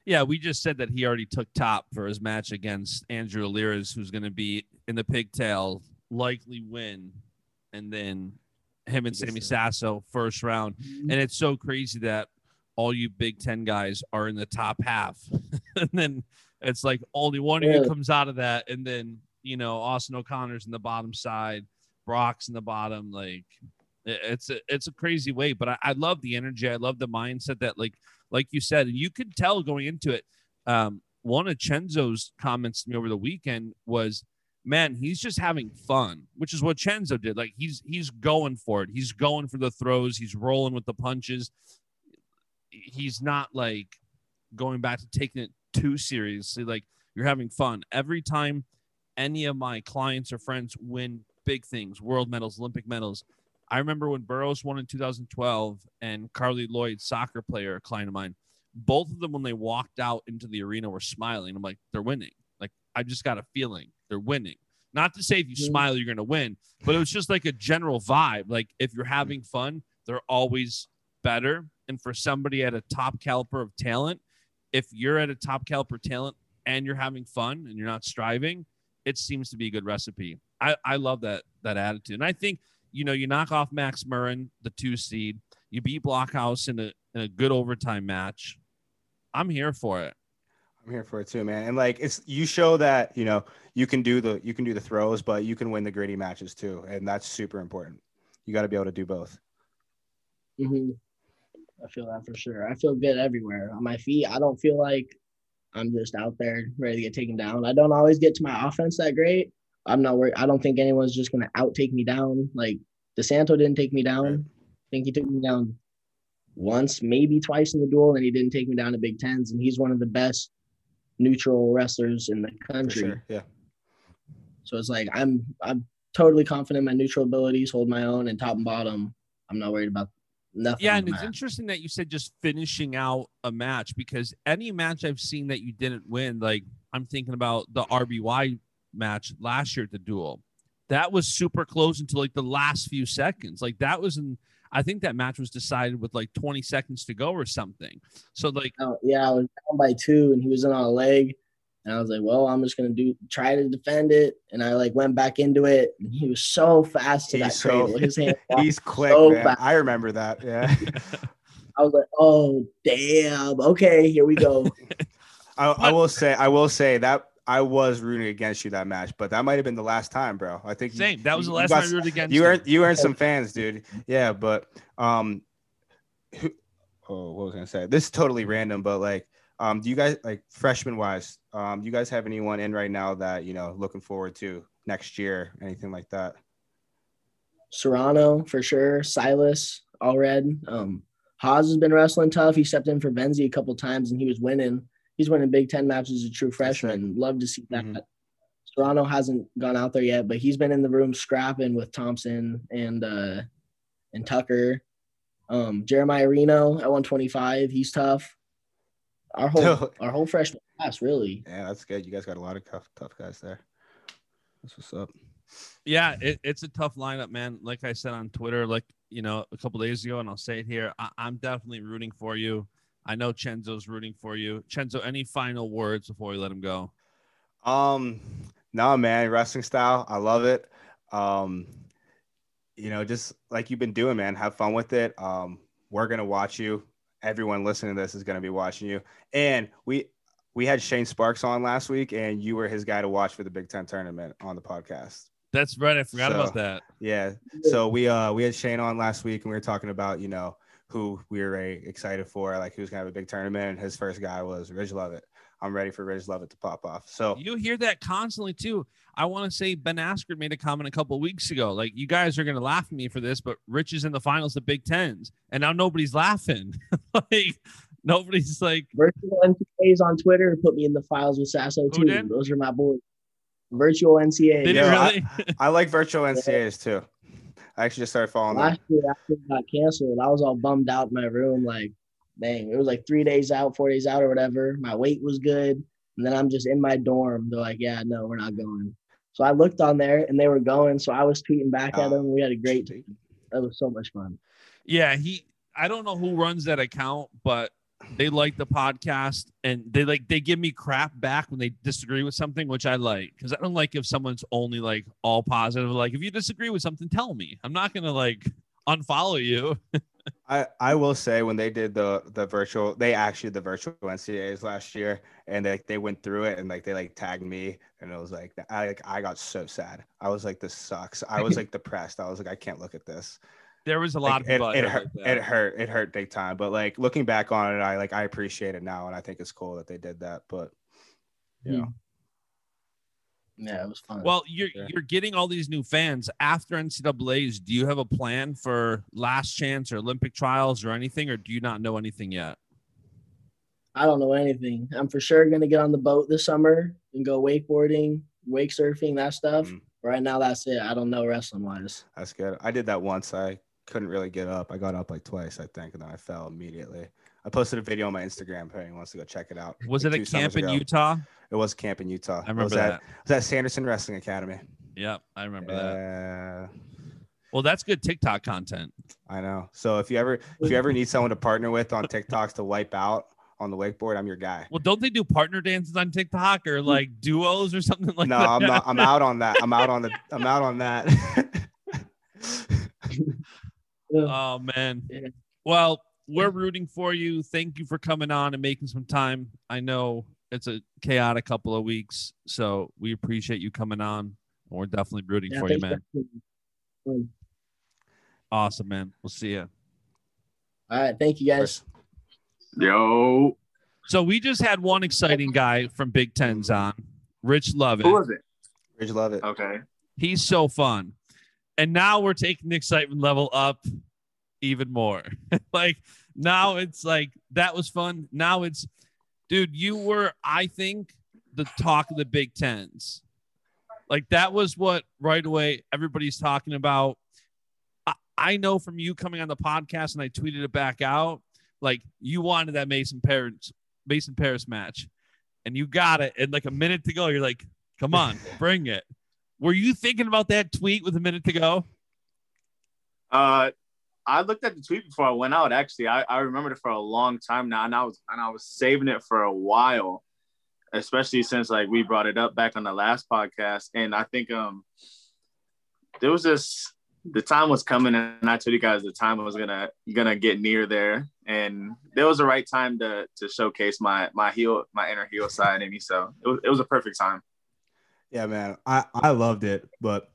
Speaker 5: Yeah, we just said that he already took top for his match against Andrew Alirez, who's going to be in the pigtail, likely win, and then him and Sammy Sasso first round. And it's so crazy that all you Big Ten guys are in the top half, and then it's like only one of you comes out of that, and then you know Austin O'Connor's in the bottom side, Brock's in the bottom. Like it's a it's a crazy way, but I, I love the energy. I love the mindset that like like you said, and you could tell going into it. Um, one of Chenzo's comments to me over the weekend was, "Man, he's just having fun," which is what Chenzo did. Like he's he's going for it. He's going for the throws. He's rolling with the punches. He's not like going back to taking it too seriously. Like you're having fun every time. Any of my clients or friends win big things, world medals, Olympic medals. I remember when Burroughs won in 2012 and Carli Lloyd, soccer player, a client of mine, both of them, when they walked out into the arena, were smiling. I'm like, they're winning. Like, I just got a feeling they're winning. Not to say if you smile, you're going to win, but it was just like a general vibe. Like, if you're having fun, they're always better. And for somebody at a top caliber of talent, if you're at a top caliber talent and you're having fun and you're not striving, it seems to be a good recipe. I, I love that that attitude. And I think, you know, you knock off Max Murin, the two seed, you beat Blockhouse in a in a good overtime match. I'm here for it.
Speaker 7: I'm here for it too, man. And like it's you show that, you know, you can do the you can do the throws, but you can win the gritty matches too. And that's super important. You got to be able to do both.
Speaker 3: Mm-hmm. I feel that for sure. I feel good everywhere on my feet. I don't feel like I'm just out there ready to get taken down. I don't always get to my offense that great. I'm not worried. I don't think anyone's just gonna out take me down. Like DeSanto didn't take me down.
Speaker 7: Right.
Speaker 3: I think he took me down once, maybe twice in the duel, and he didn't take me down at Big Tens. And he's one of the best neutral wrestlers in the country.
Speaker 7: sure. Yeah.
Speaker 3: So it's like I'm I'm totally confident my neutral abilities, hold my own, and top and bottom. I'm not worried about nothing.
Speaker 5: Yeah, and it's interesting that you said just finishing out a match because any match I've seen that you didn't win, like I'm thinking about the RBY match last year at the duel. That was super close until like the last few seconds. Like that was in I think that match was decided with like 20 seconds to go or something. So like
Speaker 3: Oh, yeah, I was down by two, and he was in on a leg, and I was like, "Well, I'm just gonna do try to defend it." And I like went back into it, and he was so fast to
Speaker 7: He's
Speaker 3: that
Speaker 7: so-
Speaker 3: cradle. His hand,
Speaker 7: He's quick,
Speaker 3: so
Speaker 7: man.
Speaker 3: fast.
Speaker 7: I remember that. Yeah.
Speaker 3: I was like, "Oh, damn! Okay, here we go."
Speaker 7: I, I will say, I will say that I was rooting against you that match, but that might have been the last time, bro. I think you-
Speaker 5: same. That was the
Speaker 7: you
Speaker 5: last
Speaker 7: got-
Speaker 5: time I rooted against
Speaker 7: You
Speaker 5: him.
Speaker 7: earned you earned some fans, dude. Yeah, but um, who, oh, what was I gonna say? This is totally random, but like, um, do you guys like freshman wise? Um, do you guys have anyone in right now that you know looking forward to next year? Anything like that?
Speaker 3: Serrano for sure. Silas, Allred. Um, Haas has been wrestling tough. He stepped in for Benzie a couple times, and he was winning. He's winning Big Ten matches as a true freshman. Love to see that.
Speaker 7: Mhm.
Speaker 3: Serrano hasn't gone out there yet, but he's been in the room scrapping with Thompson and uh and Tucker. Um, Jeremiah Reno at 125, he's tough. Our whole our whole freshman class, really.
Speaker 7: Yeah, that's good. You guys got a lot of tough tough guys there. That's what's up.
Speaker 5: Yeah, it, it's a tough lineup, man. Like I said on Twitter, like you know, a couple days ago, and I'll say it here. I, I'm definitely rooting for you. I know Chenzo's rooting for you. Chenzo, any final words before we let him go?
Speaker 7: Um, no, man, wrestling style, I love it. Um, you know, just like you've been doing, man, have fun with it. Um, we're gonna watch you. Everyone listening to this is gonna be watching you. And we we had Shane Sparks on last week, and you were his guy to watch for the Big Ten tournament on the podcast.
Speaker 5: That's right. I forgot
Speaker 7: So-
Speaker 5: about that.
Speaker 7: Yeah. So we uh we had Shane on last week, and we were talking about you know who we were very excited for, like he was gonna have a big tournament. And his first guy was Ridge Lovett. I'm ready for Ridge Lovett to pop off. So
Speaker 5: You hear that constantly too. I want to say Ben Askren made a comment a couple weeks ago. Like, you guys are going to laugh at me for this, but Ridge is in the finals of Big Tens, and now nobody's laughing. like, nobody's like,
Speaker 3: Virtual NCAs on Twitter put me in the files with Sasso too. Those are my boys. Virtual NCAs.
Speaker 5: did
Speaker 7: Yeah,
Speaker 5: he really?
Speaker 7: I like virtual NCAs too. I actually just started following them.
Speaker 3: Last year after it got canceled, I was all bummed out in my room. Like, dang, it was like three days out, four days out, or whatever. My weight was good, and then I'm just in my dorm. They're like, "Yeah, no, we're not going." So I looked on there, and they were going. So I was tweeting back at
Speaker 7: Oh,
Speaker 3: them. We had a great.
Speaker 7: sweet.
Speaker 3: That was so much fun.
Speaker 5: yeah, he, I don't know who runs that account, but they like the podcast and they like, they give me crap back when they disagree with something, which I like because I don't like if someone's only like all positive. Like, if you disagree with something, tell me. I'm not going to like unfollow you.
Speaker 7: I, I will say when they did the the virtual they actually did the virtual NCAAs last year and they, they went through it and like they like tagged me and it was like I like I got so sad. I was like this sucks. I was like depressed. I was like I can't look at this.
Speaker 5: There was a lot
Speaker 7: Like,
Speaker 5: of people
Speaker 7: it, it hurt
Speaker 5: like
Speaker 7: it hurt it hurt big time. But like looking back on it, I like I appreciate it now and I think it's cool that they did that. But you know,
Speaker 3: Yeah, it was fun.
Speaker 5: Well, you're
Speaker 7: Yeah.
Speaker 5: you're getting all these new fans after NCAA's. Do you have a plan for Last Chance or Olympic trials or anything, or do you not know anything yet?
Speaker 3: I don't know anything. I'm for sure gonna get on the boat this summer and go wakeboarding, wake surfing, that stuff.
Speaker 7: Mhm.
Speaker 3: Right now, that's it. I don't know wrestling wise.
Speaker 7: that's good. I did that once. I couldn't really get up. I got up like twice, I think, and then I fell immediately. I posted a video on my Instagram if anyone wants to go check it out.
Speaker 5: Was
Speaker 7: like
Speaker 5: it a camp in
Speaker 7: ago.
Speaker 5: Utah?
Speaker 7: It was camp in Utah.
Speaker 5: I
Speaker 7: It was
Speaker 5: remember
Speaker 7: at,
Speaker 5: that.
Speaker 7: It was at Sanderson Wrestling Academy.
Speaker 5: Yep, I remember that. Well, that's good TikTok content.
Speaker 7: I know. So if you ever if you ever need someone to partner with on TikToks to wipe out on the wakeboard, I'm your guy.
Speaker 5: Well, don't they do partner dances on TikTok or like duos or something like
Speaker 7: no,
Speaker 5: that?
Speaker 7: I'm not. I'm out on that. I'm out on the. I'm out on that.
Speaker 5: Oh man.
Speaker 3: Yeah.
Speaker 5: Well, we're rooting for you. Thank you for coming on and making some time. I know it's a chaotic couple of weeks, so we appreciate you coming on. We're definitely rooting
Speaker 3: Yeah,
Speaker 5: for you, man.
Speaker 3: for having me.
Speaker 5: Awesome, man. We'll see you.
Speaker 3: All right, thank you guys.
Speaker 9: Yo,
Speaker 5: So we just had one exciting guy from Big Tens on, Ridge Lovett.
Speaker 9: who was it?
Speaker 7: Ridge Lovett.
Speaker 9: Okay.
Speaker 5: He's so fun. And now we're taking the excitement level up even more. like now it's like that was fun. Now it's dude, you were, I think, the talk of the Big Tens. Like that was what right away everybody's talking about. I, know from you coming on the podcast and I tweeted it back out, like you wanted that Mason Parris Mason Parris match. And you got it. And like a minute to go, you're like, come on, bring it. Were you thinking about that tweet with a minute to go?
Speaker 9: Uh, I looked at the tweet before I went out. Actually, I, I remembered it for a long time now, and I was and I was saving it for a while, especially since like we brought it up back on the last podcast. And I think um, there was this the time was coming, and I told you guys the time was gonna gonna get near there, and there was the right time to to showcase my my heel my inner heel side in me. So it was it was a perfect time.
Speaker 7: Yeah, man. I I loved it. But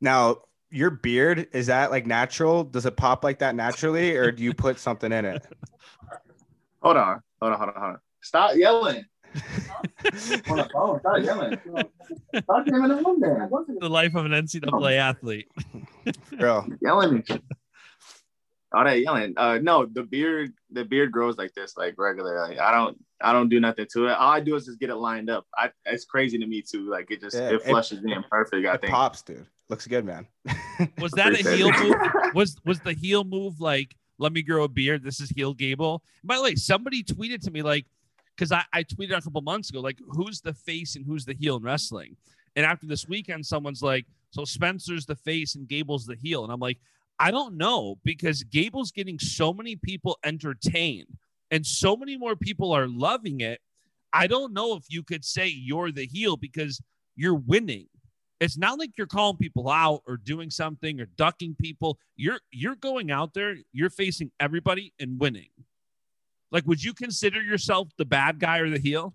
Speaker 7: now your beard is that like natural? Does it pop like that naturally, or do you put something in it?
Speaker 9: Hold on, hold on, hold on, hold on. Stop yelling. on the phone. Stop yelling. Stop yelling at one there.
Speaker 5: The life of an NCAA athlete.
Speaker 7: Bro,
Speaker 9: Yelling. All that yelling. Uh, no, the beard, the beard grows like this, like regular. Like, I don't, I don't do nothing to it. All I do is just get it lined up. I, it's crazy to me too. Like it just,
Speaker 7: Yeah,
Speaker 9: it
Speaker 7: it-
Speaker 9: flushes in perfect. I think.
Speaker 7: pops, dude. Looks good, man.
Speaker 5: Was that a heel
Speaker 9: it.
Speaker 5: move? Was was the heel move like let me grow a beard? This is heel Gable. By the way, somebody tweeted to me like because I, I tweeted a couple months ago, like who's the face and who's the heel in wrestling? And after this weekend, someone's like, so Spencer's the face and Gable's the heel. And I'm like, I don't know because Gable's getting so many people entertained and so many more people are loving it. I don't know if you could say you're the heel because you're winning. It's not like you're calling people out or doing something or ducking people. You're you're going out there, you're facing everybody and winning. Like, would you consider yourself the bad guy or the heel?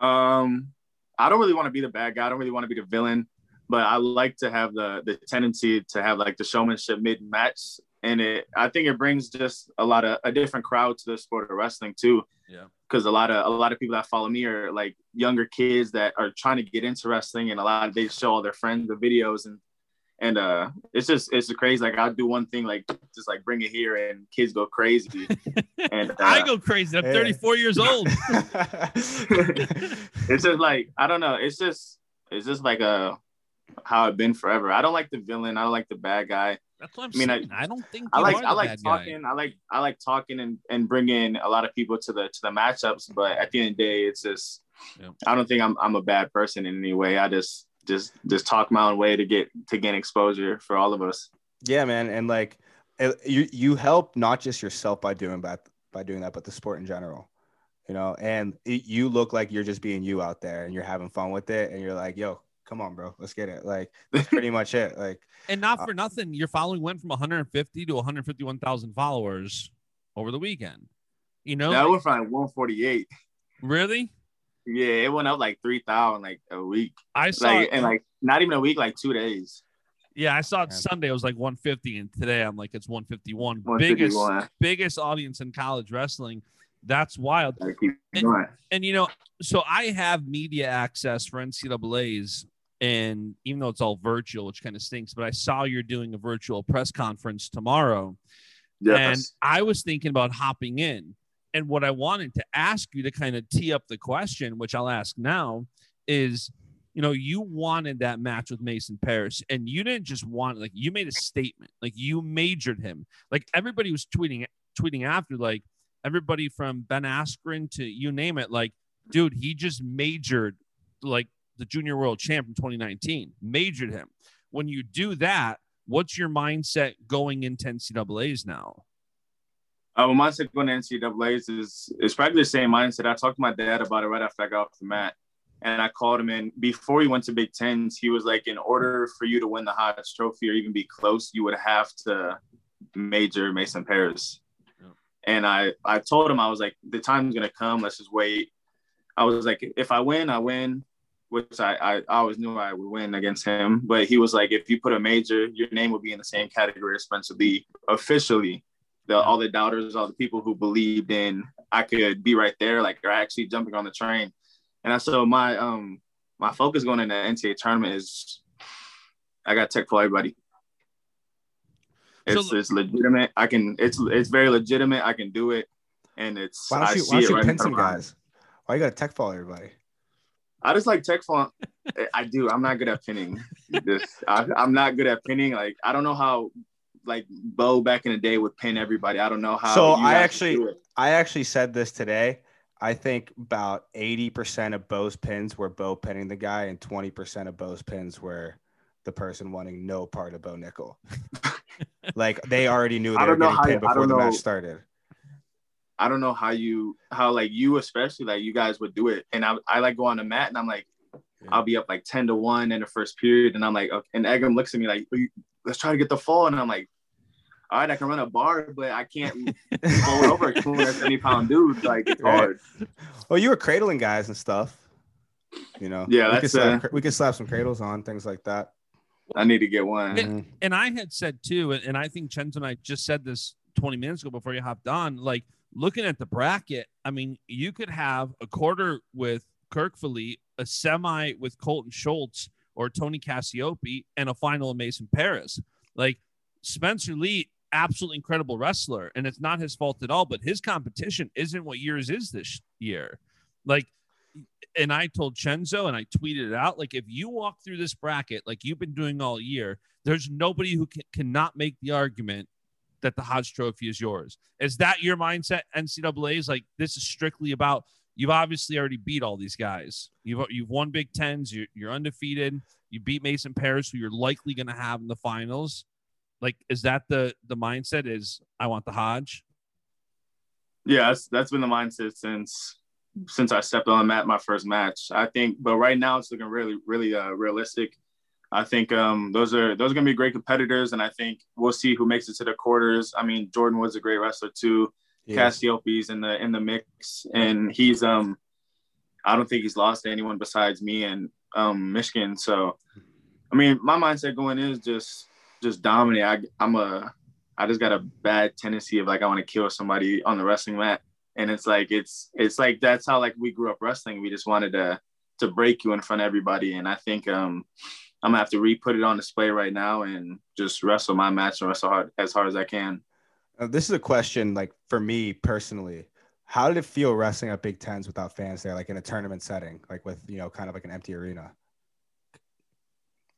Speaker 9: Um, I don't really want to be the bad guy. I don't really want to be the villain, but I like to have the the tendency to have like the showmanship mid match and it I think it brings just a lot of a different crowd to the sport of wrestling too.
Speaker 5: Yeah.
Speaker 9: Because a lot of a lot of people that follow me are like younger kids that are trying to get into wrestling, and a lot of they show all their friends the videos and and uh it's just it's crazy. Like I'll do one thing like just like bring it here and kids go crazy. and uh,
Speaker 5: I go crazy. I'm
Speaker 7: yeah.
Speaker 5: 34 years old.
Speaker 9: it's just like I don't know. It's just it's just like a how it's been forever. I don't like the villain. I don't like the bad guy.
Speaker 5: That's what I'm
Speaker 9: I mean,
Speaker 5: saying. I, don't think
Speaker 9: I like I like
Speaker 5: bad guy.
Speaker 9: talking. I like I like talking and and bringing a lot of people to the to the matchups. But at the end of the day, it's just
Speaker 5: Yeah.
Speaker 9: I don't think I'm I'm a bad person in any way. I just just just talk my own way to get to gain exposure for all of us.
Speaker 7: Yeah, man, and like eh, you you help not just yourself by doing that by doing that, but the sport in general. You know, and it, you look like you're just being you out there, and you're having fun with it, and you're like, "Yo, come on, bro, let's get it." Like that's pretty much it. Like,
Speaker 5: And
Speaker 7: Uh,
Speaker 5: not for nothing, your following went from 150 to 151,000 followers over the weekend. You know,
Speaker 9: That
Speaker 5: Like,
Speaker 9: went from like 148.
Speaker 5: really?
Speaker 9: Yeah, it went up like three thousand like a week.
Speaker 5: I saw,
Speaker 9: Like and like not even a week, like two days.
Speaker 5: yeah, I saw it
Speaker 7: Yeah.
Speaker 5: Sunday. It was like 150, and today I'm like it's 151. Biggest,
Speaker 9: 151.
Speaker 5: biggest audience in college wrestling. That's wild. And- and you know, so I have media access for NCAA's, and even though it's all virtual, which kind of stinks, but I saw you're doing a virtual press conference tomorrow, and I was thinking about hopping in. And what I wanted to ask you to kind of tee up the question, which I'll ask now, is you know, you wanted that match with Mason Parris, and you didn't just want like you made a statement, like you majored him. Like everybody was tweeting tweeting after, like everybody from Ben Askren to you name it, like, dude, he just majored like the junior world champ in 2019, majored him. When you do that, what's your mindset going into NCAA's now?
Speaker 9: Uh, my mindset going to NCAA's is is probably the same mindset. I talked to my dad about it right after I got off the mat, and I called him in before he went to Big Tens. He was like, in order for you to win the Hodge Trophy or even be close, you would have to major Mason Parris.
Speaker 5: Yeah.
Speaker 9: And I I told him I was like, the time's gonna come. Let's just wait. I was like, if I win, I win. Which I, I always knew I would win against him. But he was like, if you put a major, your name would be in the same category as Spencer Lee officially the all the doubters, all the people who believed in I could be right there, like are actually jumping on the train. And I so my um my focus going into the NCAA tournament is I got tech for everybody. It's
Speaker 5: So-
Speaker 9: it's legitimate. I can it's it's very legitimate. I can do it. And it's
Speaker 7: why don't you
Speaker 9: see
Speaker 7: why don't
Speaker 9: it
Speaker 7: you
Speaker 9: right
Speaker 7: pin
Speaker 9: in front
Speaker 7: some
Speaker 9: of my eyes.
Speaker 7: guys? Why you got to tech follow everybody?
Speaker 9: I just like tech font. Eh, I do. I'm not good at pinning. This I, I'm not good at pinning. Like I don't know how like Bo back in the day would pin everybody. I don't know how.
Speaker 7: So I actually- I actually said this today. I think about 80% of Bo's pins were Bo pinning the guy, and 20% of Bo's pins were the person wanting no part of Bo Nickal. like they already knew they were
Speaker 9: know
Speaker 7: getting pinned before the match started.
Speaker 9: I don't know how you how like you especially like you guys would do it. And I I like go on the mat and I'm like
Speaker 7: Yeah.
Speaker 9: I'll be up like 10 to 1 in the first period and I'm like okay. and Eggum looks at me like you- let's try to get the fall and I'm like all right I can run a bar but I can't fall over a 270 pound dude like it's
Speaker 7: Right.
Speaker 9: hard.
Speaker 7: Well, you were cradling guys and stuff. You know,
Speaker 9: Yeah,
Speaker 7: we could slap,
Speaker 9: uh,
Speaker 7: we could slap some cradles on things like that.
Speaker 9: I need to get one.
Speaker 7: Mhm.
Speaker 5: and I had said too, and and I think Chenzo and I just said this 20 minutes ago before you hopped on. Like looking at the bracket, I mean, you could have a quarter with Kirk Foley, a semi with Colton Schultz or Tony Cassioppi, and a final of Mason Parris. Like Spencer Lee, absolutely incredible wrestler, and it's not his fault at all. But his competition isn't what yours is this year. Like and I told Chenzo and I tweeted it out like if you walk through this bracket like you've been doing all year, there's nobody who can, cannot make the argument that the Hodge Trophy is yours. Is that your mindset? NCAA is like this is strictly about you've obviously already beat all these guys. You've you've won Big Tens. You're you're undefeated. You beat Mason Parris, who you're likely going to have in the finals. Like, is that the the mindset? Is I want the Hodge?
Speaker 9: Yeah, that's been the mindset since since I stepped on the mat my first match. I think, but right now it's looking really, really uh, realistic. I think um, those are those are gonna be great competitors, and I think we'll see who makes it to the quarters. I mean, Jordan Wood's a great wrestler too.
Speaker 7: Yeah.
Speaker 9: Cassioppi's in the in the mix, and he's um, I don't think he's lost to anyone besides me and um Michigan. So, I mean, my mindset going in is just just dominate. I, I'm a I just got a bad tendency of like I want to kill somebody on the wrestling mat, and it's like it's it's like that's how like we grew up wrestling. We just wanted to to break you in front of everybody, and I think um I'm gonna have to re-put it on display right now and just wrestle my match and wrestle hard as hard as I can.
Speaker 7: Uh, this is a question like for me personally. How did it feel wrestling at Big Tens without fans there, like in a tournament setting, like with you know kind of like an empty arena?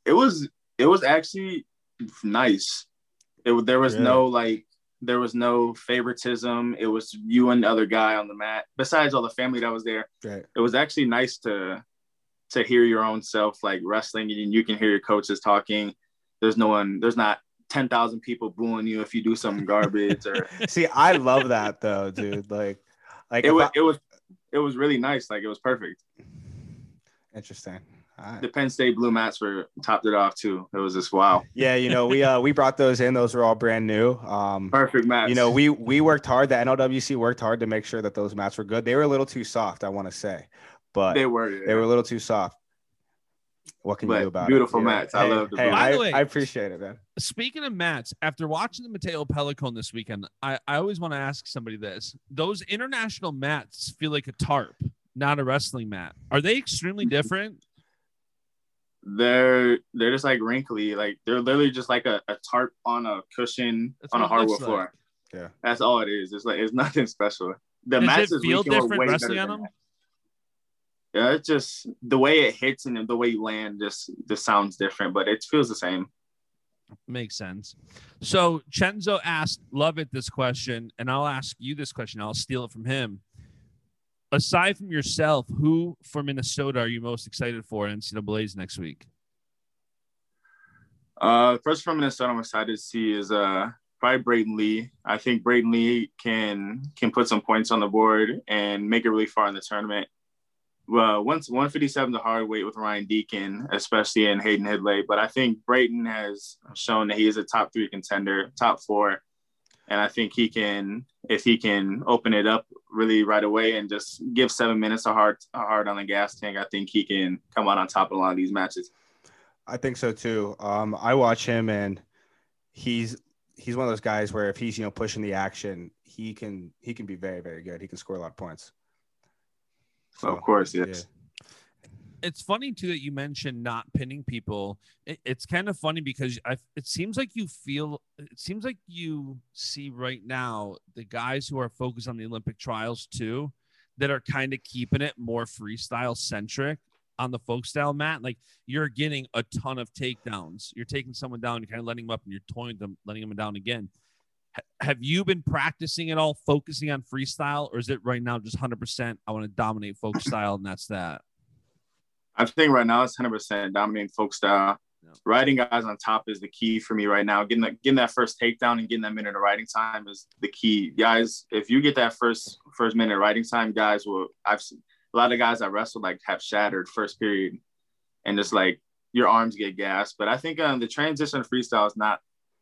Speaker 9: It was it was actually nice. It there was
Speaker 7: Really?
Speaker 9: no like there was no favoritism. It was you and the other guy on the mat. Besides all the family that was there,
Speaker 7: Right.
Speaker 9: it was actually nice to to hear your own self like wrestling and you can hear your coaches talking. There's no one. There's not ten thousand people booing you if you do something garbage or
Speaker 7: See, I love that though, dude. Like, like
Speaker 9: it was
Speaker 7: I-
Speaker 9: it was it was really nice. Like it was perfect.
Speaker 7: interesting. Right.
Speaker 9: The Penn State blue mats were topped it off too. It was just wow,
Speaker 7: Yeah, you know, we uh we brought those in. Those were all brand new. Um,
Speaker 9: perfect mats.
Speaker 7: you know, we we worked hard. The NLWC worked hard to make sure that those mats were good. They were a little too soft, I want to say, but
Speaker 9: they were
Speaker 7: they were a little too soft. What can you do about
Speaker 9: beautiful
Speaker 7: it?
Speaker 9: Beautiful mats. I
Speaker 7: Hey,
Speaker 9: love the
Speaker 7: Hey.
Speaker 5: By
Speaker 7: I,
Speaker 5: the way-
Speaker 7: I appreciate it, man.
Speaker 5: Speaking of mats, after watching the Matteo Pellicone this weekend, I, I always want to ask somebody this. Those international mats feel like a tarp, not a wrestling mat. Are they extremely mm-hmm. different?
Speaker 9: they're they're just like wrinkly. Like they're literally just like a, a tarp on a cushion
Speaker 5: That's
Speaker 9: on a
Speaker 5: what it looks
Speaker 9: hardwood floor.
Speaker 5: like.
Speaker 7: Yeah.
Speaker 9: That's all it is. It's like it's nothing special. The
Speaker 5: Does
Speaker 9: mats
Speaker 5: it
Speaker 9: this
Speaker 5: feel
Speaker 9: weekend
Speaker 5: different
Speaker 9: way
Speaker 5: wrestling on them?
Speaker 9: that. Yeah, it's just the way it hits and the way you land just just sounds different, but it feels the same.
Speaker 5: Makes sense. So Chenzo asked Lovett this question, and I'll ask you this question. I'll steal it from him. Aside from yourself, who for Minnesota are you most excited for in NCAA's next week?
Speaker 9: Uh, first from Minnesota, I'm excited to see is uh probably Brayton Lee. I think Brayton Lee can can put some points on the board and make it really far in the tournament. Well, once 157 the hard weight with Ryan Deakin, especially in Hayden Hidlay, but I think Brayton has shown that he is a top three contender, top four, and I think he can if he can open it up really right away and just give seven minutes a hard a hard on the gas tank. I think he can come out on top of a lot of these matches.
Speaker 7: I think so too. Um, I watch him and he's he's one of those guys where if he's you know pushing the action, he can he can be very very good. He can score a lot of points.
Speaker 9: So, of course, yes.
Speaker 5: It's funny too that you mentioned not pinning people. It, it's kind of funny because I, it seems like you feel, it seems like you see right now the guys who are focused on the Olympic trials too, that are kind of keeping it more freestyle centric on the folk style mat. Like you're getting a ton of takedowns. You're taking someone down, you're kind of letting them up, and you're toying them, letting them down again. Ha- Have you been practicing at all, focusing on freestyle, or is it right now just 100%? I want to dominate folk style, and that's that.
Speaker 9: I think right now it's 100% dominating folk style.
Speaker 5: Yeah.
Speaker 9: Riding guys on top is the key for me right now. Getting that, getting that first takedown and getting that minute of riding time is the key. Guys, if you get that first first minute of riding time, guys will. I've seen a lot of guys I wrestled like have shattered first period, and just like your arms get gassed. But I think um, the transition to freestyle is not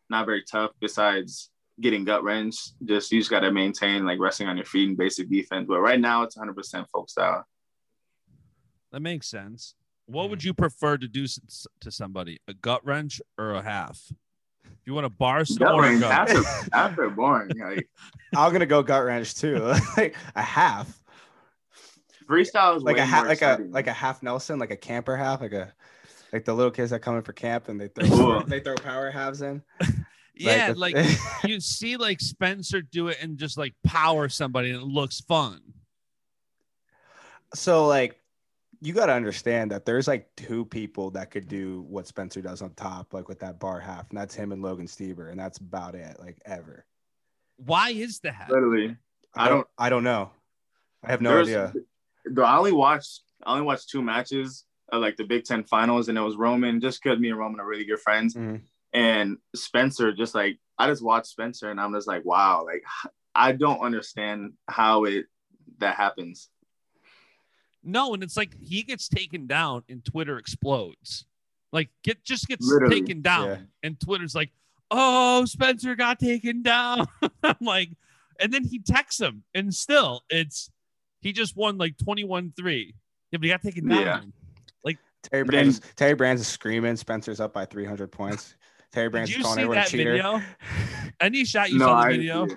Speaker 9: not very tough. Besides getting gut wrench, just you just got to maintain like resting on your feet and basic defense. But right now it's 100% folk style.
Speaker 5: That makes sense. What would mm-hmm. you prefer to do to somebody? A gut wrench or a half? If you want to bar
Speaker 9: Gut
Speaker 5: someone, or
Speaker 9: wrench after after boring like.
Speaker 7: I'm gonna go gut wrench too, like a half,
Speaker 9: freestyle is
Speaker 7: like
Speaker 9: way
Speaker 7: a half,
Speaker 9: more
Speaker 7: like a like a half Nelson, like a camper half, like a like the little kids that come in for camp and they throw
Speaker 9: Cool.
Speaker 7: they throw power halves in.
Speaker 5: Yeah,
Speaker 7: Like
Speaker 5: like you see, like Spencer do it and just like power somebody, and it looks fun.
Speaker 7: so like you got to understand that there's like two people that could do what Spencer does on top, like with that bar half, and that's him and Logan Stieber, and that's about it, like ever.
Speaker 5: Why is that?
Speaker 9: literally. I don't-
Speaker 7: I don't know. I have no
Speaker 9: There's-
Speaker 7: idea.
Speaker 9: I only watched I only watched two matches of like the Big Ten finals, and it was Roman just because me and Roman are really good friends,
Speaker 7: Mhm.
Speaker 9: And Spencer just like I just watched Spencer, and I'm just like wow, like I don't understand how it that happens.
Speaker 5: No, and it's like he gets taken down and Twitter explodes. Like get just gets
Speaker 9: Literally,
Speaker 5: taken down
Speaker 7: yeah.
Speaker 5: and Twitter's like, "Oh, Spencer got taken down." I'm like, and then he texts him and still it's he just won like 21-3. Yeah, but he got taken down.
Speaker 9: Yeah.
Speaker 7: Like Terry
Speaker 9: Then-
Speaker 7: Brands, Terry Brands is screaming. Spencer's up by 300 points. Terry
Speaker 5: Did
Speaker 7: Brands
Speaker 5: you
Speaker 7: calling
Speaker 5: see
Speaker 7: everyone a
Speaker 5: that
Speaker 7: cheater.
Speaker 5: video? Any shot you
Speaker 9: no,
Speaker 5: saw
Speaker 9: I
Speaker 5: the
Speaker 9: didn't
Speaker 5: video?
Speaker 9: see.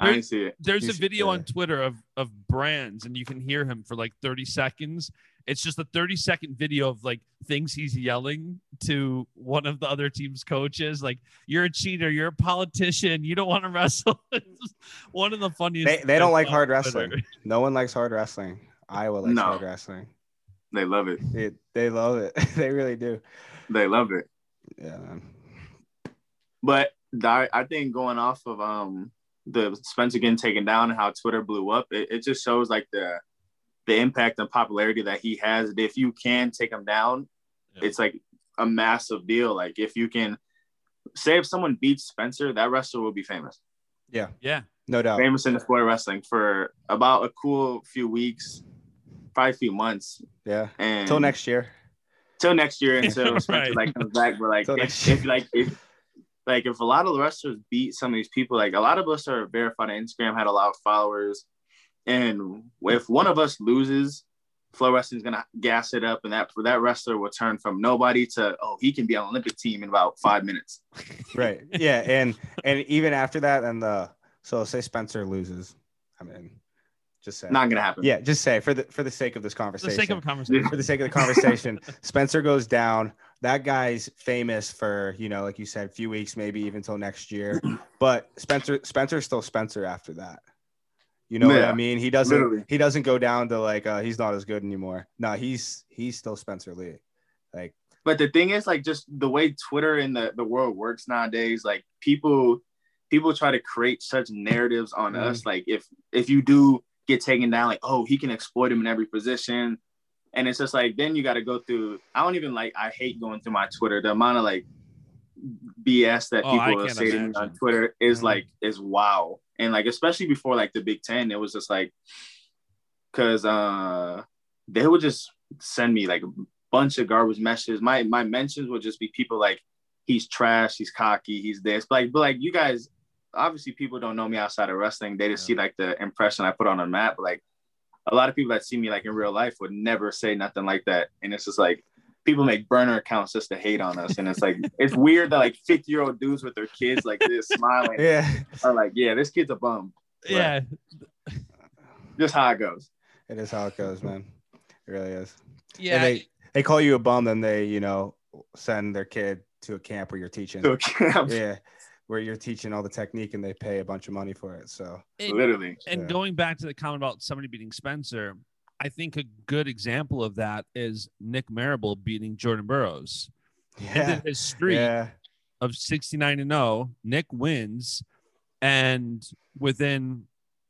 Speaker 9: I didn't see it.
Speaker 5: There's
Speaker 7: You
Speaker 5: a video on Twitter of of Brands, and you can hear him for like 30 seconds. It's just a 30 second video of like things he's yelling to one of the other team's coaches, like "You're a cheater, you're a politician, you don't want to wrestle." It's one of the funniest.
Speaker 7: They, they don't like
Speaker 5: on
Speaker 7: hard
Speaker 5: Twitter.
Speaker 7: wrestling. No one likes hard wrestling. Iowa likes
Speaker 9: No.
Speaker 7: hard wrestling.
Speaker 9: They love it.
Speaker 7: They, they love it. they really do.
Speaker 9: They love it.
Speaker 7: Yeah, man.
Speaker 9: But I, I think going off of um the Spencer getting taken down and how Twitter blew up, it, it just shows like the the impact and popularity that he has. If you can take him down,
Speaker 5: Yeah.
Speaker 9: it's like a massive deal. Like if you can say if someone beats Spencer, that wrestler will be famous.
Speaker 5: Yeah, Yeah.
Speaker 7: No doubt.
Speaker 9: Famous in the sport of wrestling for about a cool few weeks, probably a few months.
Speaker 7: Yeah.
Speaker 9: And
Speaker 7: Until next year.
Speaker 9: Till next year until Spencer
Speaker 5: Right.
Speaker 9: like comes back. But like if, if like if like if a lot of the wrestlers beat some of these people, like a lot of us are verified on Instagram, had a lot of followers, and if one of us loses, Flow Wrestling's gonna gas it up, and that for that wrestler will turn from nobody to oh he can be on the Olympic team in about five minutes.
Speaker 7: Right. Yeah. And and even after that, and the so say Spencer loses. I mean, just say.
Speaker 9: Not gonna happen.
Speaker 7: yeah, just say for the for the sake of this conversation.
Speaker 5: for the
Speaker 7: conversation.
Speaker 5: sake of a conversation.
Speaker 7: for the sake of the conversation, Spencer goes down. That guy's famous for, you know, like you said, a few weeks, maybe even till next year. But Spencer, Spencer's still Spencer after that. You know what I mean? He doesn't
Speaker 9: literally.
Speaker 7: he doesn't go down to like uh he's not as good anymore. No, he's he's still Spencer Lee. Like
Speaker 9: But the thing is, like, just the way Twitter and the, the world works nowadays, like people people try to create such narratives on
Speaker 7: Mhm.
Speaker 9: us. Like if if you do get taken down, like, oh, he can exploit him in every position. And it's just like then you got to go through. I don't even like. I hate going through my Twitter. The amount of like BS that
Speaker 5: Oh,
Speaker 9: people say to me on. Twitter is
Speaker 7: Mhm.
Speaker 9: like is wow. And like especially before like the Big Ten, it was just like because uh they would just send me like a bunch of garbage messages. My my mentions would just be people like he's trash, he's cocky, he's this. But like, but like you guys, obviously people don't know me outside of wrestling. They just see like the impression I put on a map. Like a lot of people that see me like in real life would never say nothing like that. And it's just like people make burner accounts just to hate on us. And it's like it's weird that like 50 year old dudes with their kids like this smiling
Speaker 7: yeah,
Speaker 9: are like, yeah, this kid's a bum.
Speaker 5: yeah,
Speaker 9: Just how it goes.
Speaker 7: it is how it goes, man. It really is.
Speaker 5: yeah.
Speaker 7: And they they call you a bum, then they, you know, send their kid to a camp where you're teaching.
Speaker 9: So camp,
Speaker 7: yeah, where you're teaching all the technique and they pay a bunch of money for it. So
Speaker 5: And-
Speaker 9: literally.
Speaker 5: And
Speaker 7: Yeah.
Speaker 5: going back to the comment about somebody beating Spencer, I think a good example of that is Nick Marable beating Jordan Burroughs.
Speaker 7: yeah,
Speaker 5: Ended his streak
Speaker 7: yeah,
Speaker 5: of 69 and 0. Nick wins. And within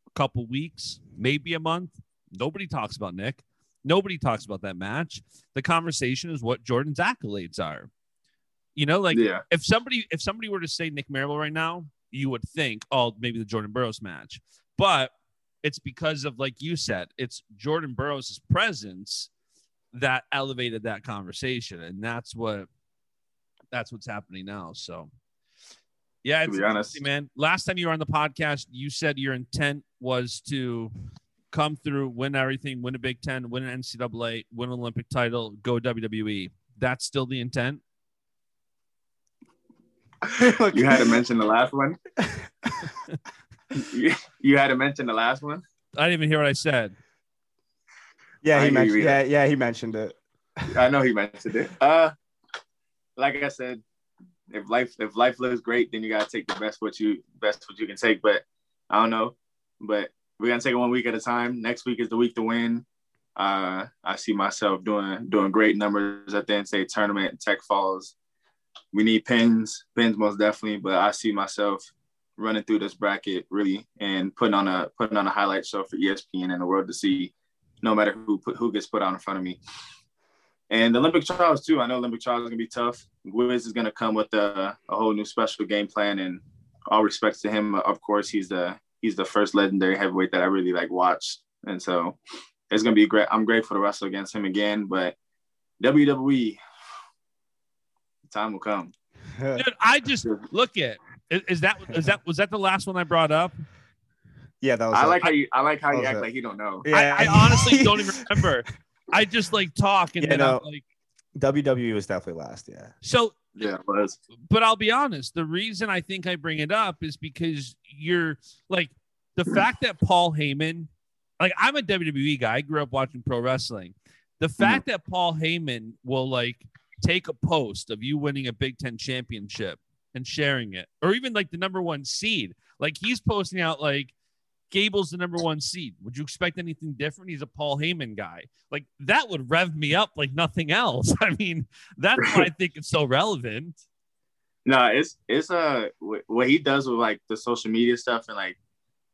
Speaker 5: a couple weeks, maybe a month, nobody talks about Nick. Nobody talks about that match. The conversation is what Jordan's accolades are. You know, like
Speaker 9: yeah.
Speaker 5: if somebody if somebody were to say Nick Marable right now, you would think, oh, maybe the Jordan Burroughs match. But it's because of like you said, it's Jordan Burroughs' presence that elevated that conversation, and that's what that's what's happening now. So, yeah,
Speaker 9: To
Speaker 5: it's
Speaker 9: be honest.
Speaker 5: man. Last time you were on the podcast, you said your intent was to come through, win everything, win a Big Ten, win an NCAA, win an Olympic title, go WWE. That's still the intent.
Speaker 9: You had to mention the last one. you, you had to mention the last one.
Speaker 5: I didn't even hear what I said.
Speaker 7: yeah. He mentioned, yeah, yeah, he mentioned it.
Speaker 9: I know he mentioned it. Uh, like I said, if life if life looks great, then you gotta take the best what you best what you can take. But I don't know. But we're gonna take it one week at a time. Next week is the week to win. Uh, I see myself doing doing great numbers at the NCAA tournament. Tech Falls. We need pins, pins most definitely. But I see myself running through this bracket really and putting on a putting on a highlight show for ESPN and the world to see, no matter who put who gets put out in front of me. And the Olympic trials too. I know Olympic trials is gonna be tough. Wiz is gonna come with a, a whole new special game plan, and all respects to him. Of course, he's the he's the first legendary heavyweight that I really like watched, and so it's gonna be great. I'm grateful to wrestle against him again, but WWE, time will come.
Speaker 5: Dude, I just look at is, is that is that was that the last one I brought up?
Speaker 7: yeah, that was.
Speaker 9: I
Speaker 7: it.
Speaker 9: like how you I like how you act
Speaker 7: it.
Speaker 9: like you don't know.
Speaker 7: Yeah,
Speaker 5: I, I honestly don't even remember. I just like talk and
Speaker 7: Yeah,
Speaker 5: then
Speaker 7: no.
Speaker 5: I'm like,
Speaker 7: WWE was definitely last. Yeah.
Speaker 5: So
Speaker 9: Yeah, it was.
Speaker 5: but I'll be honest, the reason I think I bring it up is because you're like the fact that Paul Heyman, like I'm a WWE guy, I grew up watching pro wrestling. The fact mm-hmm. that Paul Heyman will like take a post of you winning a Big Ten championship and sharing it, or even like the number one seed, like he's posting out like Gable's the number one seed. Would you expect anything different? He's a Paul Heyman guy. Like that would rev me up like nothing else. I mean, that's why I think it's so relevant.
Speaker 9: No, it's it's uh what he does with like the social media stuff and like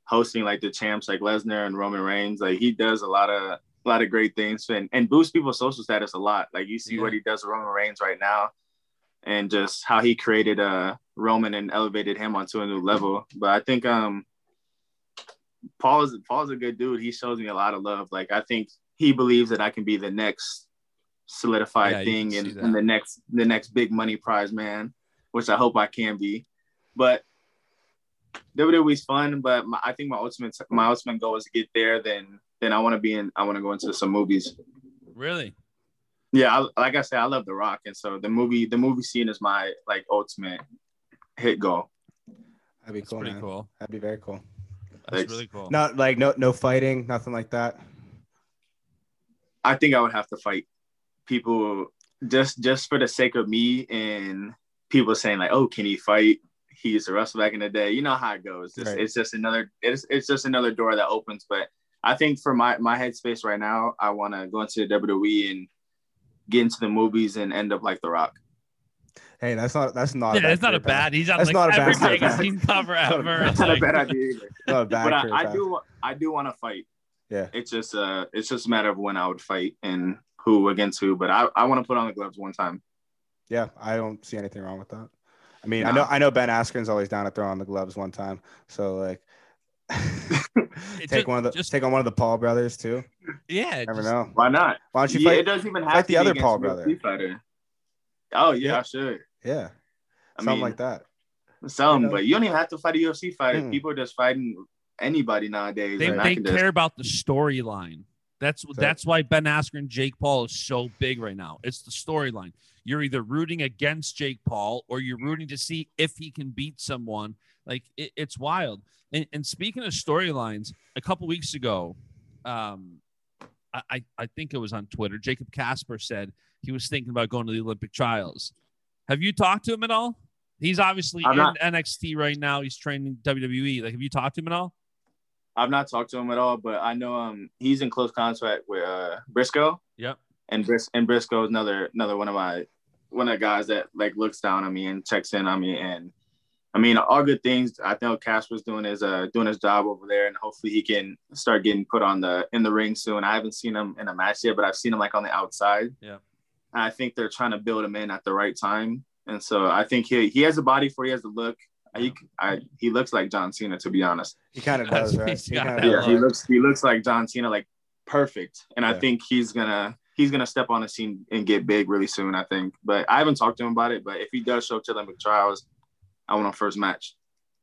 Speaker 9: hosting like the champs like Lesnar and Roman Reigns. Like he does a lot of a lot of great things and and boosts people's social status a lot. Like you see
Speaker 5: Yeah.
Speaker 9: what he does with Roman Reigns right now, and just how he created uh Roman and elevated him onto a new level. But I think um Paul is Paul's a good dude. He shows me a lot of love. Like I think he believes that I can be the next solidified
Speaker 5: Yeah,
Speaker 9: thing and, and the next the next big money prize man, which I hope I can be. But WWE's fun, but my, I think my ultimate my ultimate goal is to get there. Then then I want to be in. I want to go into some movies.
Speaker 5: Really?
Speaker 9: Yeah, I, like I said, I love The Rock, and so the movie the movie scene is my like ultimate hit goal.
Speaker 7: That'd be
Speaker 5: That's
Speaker 7: cool.
Speaker 5: pretty
Speaker 7: man.
Speaker 5: cool.
Speaker 7: That'd be very cool.
Speaker 5: That's
Speaker 9: Thanks.
Speaker 5: really cool.
Speaker 7: Not like no no fighting, nothing like that.
Speaker 9: I think I would have to fight people just just for the sake of me and people saying like, "Oh, can he fight?" He used to wrestle back in the day. You know how it goes. Just,
Speaker 7: Right.
Speaker 9: It's just another. It's it's just another door that opens. But I think for my my headspace right now, I want to go into the WWE and get into the movies and end up like The Rock.
Speaker 7: Hey, that's not that's not.
Speaker 5: Yeah,
Speaker 7: a
Speaker 5: it's not a
Speaker 7: career path.
Speaker 5: bad. He's on
Speaker 7: That's
Speaker 5: like
Speaker 7: not a
Speaker 5: every
Speaker 7: bad
Speaker 5: magazine cover
Speaker 7: Not a
Speaker 5: ever.
Speaker 7: bad-
Speaker 5: It's
Speaker 9: Not a bad idea either.
Speaker 7: Not a bad
Speaker 9: but I, I do I do want to fight.
Speaker 7: Yeah.
Speaker 9: It's just uh it's just a matter of when I would fight and who against who. But I, I want to put on the gloves one time.
Speaker 7: Yeah, I don't see anything wrong with that. I mean, I know I know Ben Askren's always down to throw on the gloves one time. So like
Speaker 5: It
Speaker 7: take
Speaker 5: ju-
Speaker 7: one of the
Speaker 5: just-
Speaker 7: take on one of the Paul brothers too.
Speaker 5: yeah.
Speaker 7: Never
Speaker 5: just-
Speaker 7: know.
Speaker 9: Why not?
Speaker 7: Why don't you
Speaker 9: yeah,
Speaker 7: fight?
Speaker 9: it doesn't even have
Speaker 7: fight
Speaker 9: to
Speaker 7: the
Speaker 9: be
Speaker 7: other Paul brother.
Speaker 9: Fighter. Oh yeah,
Speaker 7: Yeah.
Speaker 9: I should.
Speaker 7: Yeah,
Speaker 9: I
Speaker 7: something
Speaker 9: mean,
Speaker 7: like that.
Speaker 9: some,
Speaker 7: you know?
Speaker 9: but you don't even have to fight a UFC fighter.
Speaker 7: Mm.
Speaker 9: People are just fighting anybody nowadays.
Speaker 5: They,
Speaker 9: and I
Speaker 5: they
Speaker 9: can just-
Speaker 5: care about the storyline. That's
Speaker 7: So-
Speaker 5: that's why Ben Askren, Jake Paul is so big right now. It's the storyline. You're either rooting against Jake Paul or you're rooting to see if he can beat someone. Like it, it's wild. And, and speaking of storylines, a couple weeks ago, um, I, I I think it was on Twitter. Jacob Kasper said he was thinking about going to the Olympic trials. Have you talked to him at all? He's obviously
Speaker 9: I'm
Speaker 5: in
Speaker 9: not-
Speaker 5: NXT right now. He's training WWE. Like, have you talked to him at all?
Speaker 9: I've not talked to him at all, but I know um he's in close contact with uh, Brisco.
Speaker 5: Yep.
Speaker 9: and Bris and Brisco is another another one of my one of the guys that like looks down on me and checks in on me and I mean all good things. I know Kasper's doing his uh doing his job over there and hopefully he can start getting put on the in the ring soon. I haven't seen him in a match yet, but I've seen him like on the outside.
Speaker 5: Yeah.
Speaker 9: And I think they're trying to build him in at the right time. And so I think he he has a body for he has the look. He I, he looks like John Cena to be honest.
Speaker 7: He kind of does, right? He kinda
Speaker 9: Yeah,
Speaker 7: does.
Speaker 9: he looks he looks like John Cena, like perfect. And I think he's gonna he's gonna step on the scene and get big really soon. I think, but I haven't talked to him about it. But if he does show up to Olympic trials, I want him first match.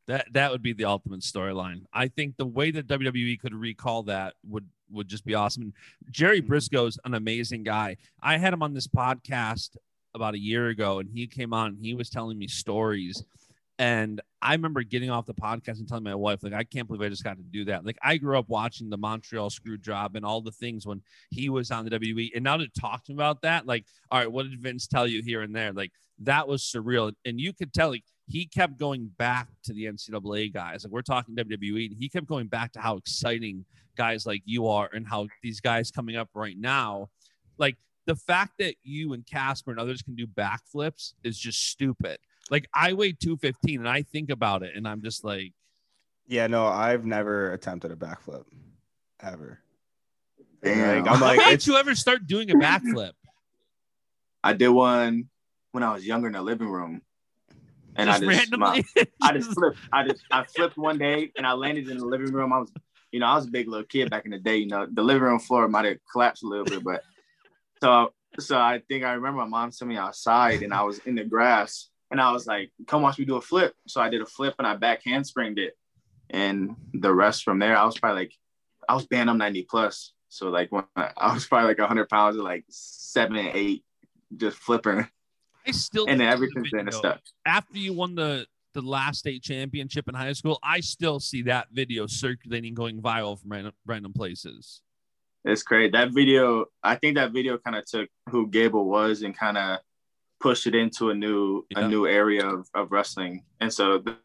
Speaker 5: That that would be the ultimate storyline. I think the way that WWE could recall that would would just be awesome. And Jerry mm-hmm. Brisco's an amazing guy. I had him on this podcast about a year ago, and he came on and he was telling me stories. And I remember getting off the podcast and telling my wife, like, I can't believe I just got to do that. Like, I grew up watching the Montreal Screw Job and all the things when he was on the WWE. And now to talk to him about that, like, all right, what did Vince tell you here and there? Like, that was surreal. And you could tell, like, he kept going back to the NCAA guys. Like, we're talking WWE, and he kept going back to how exciting guys like you are and how these guys coming up right now, like, the fact that you and Kasper and others can do backflips is just stupid. Like I weigh 215 and I think about it and I'm just like,
Speaker 7: Yeah, no, I've never attempted a backflip ever.
Speaker 9: Damn.
Speaker 7: Like, I'm
Speaker 5: how
Speaker 7: like,
Speaker 5: did
Speaker 7: it's,
Speaker 5: you ever start doing a backflip?
Speaker 9: I did one when I was younger in the living room, and
Speaker 5: just
Speaker 9: I just my-
Speaker 5: randomly.
Speaker 9: I just flipped. I just I flipped one day and I landed in the living room. I was, you know, I was a big little kid back in the day. You know, the living room floor might have collapsed a little bit, but so so I think I remember my mom sent me outside and I was in the grass and I was like, "Come watch me do a flip." So I did a flip and I back handspringed it, and the rest from there, I was probably like, I was Bantam ninety plus. So like when I, I was probably like hundred pounds, at like seven, eight, just flipping,
Speaker 5: I still
Speaker 9: and
Speaker 5: see the
Speaker 9: everything's been
Speaker 5: video.
Speaker 9: stuck.
Speaker 5: after you won the the last state championship in high school. I still see that video circulating, going viral from random, random places.
Speaker 9: It's great. That video, I think that video kind of took who Gable was and kind of pushed it into a new
Speaker 5: Yeah.
Speaker 9: a new area of, of wrestling. And so the,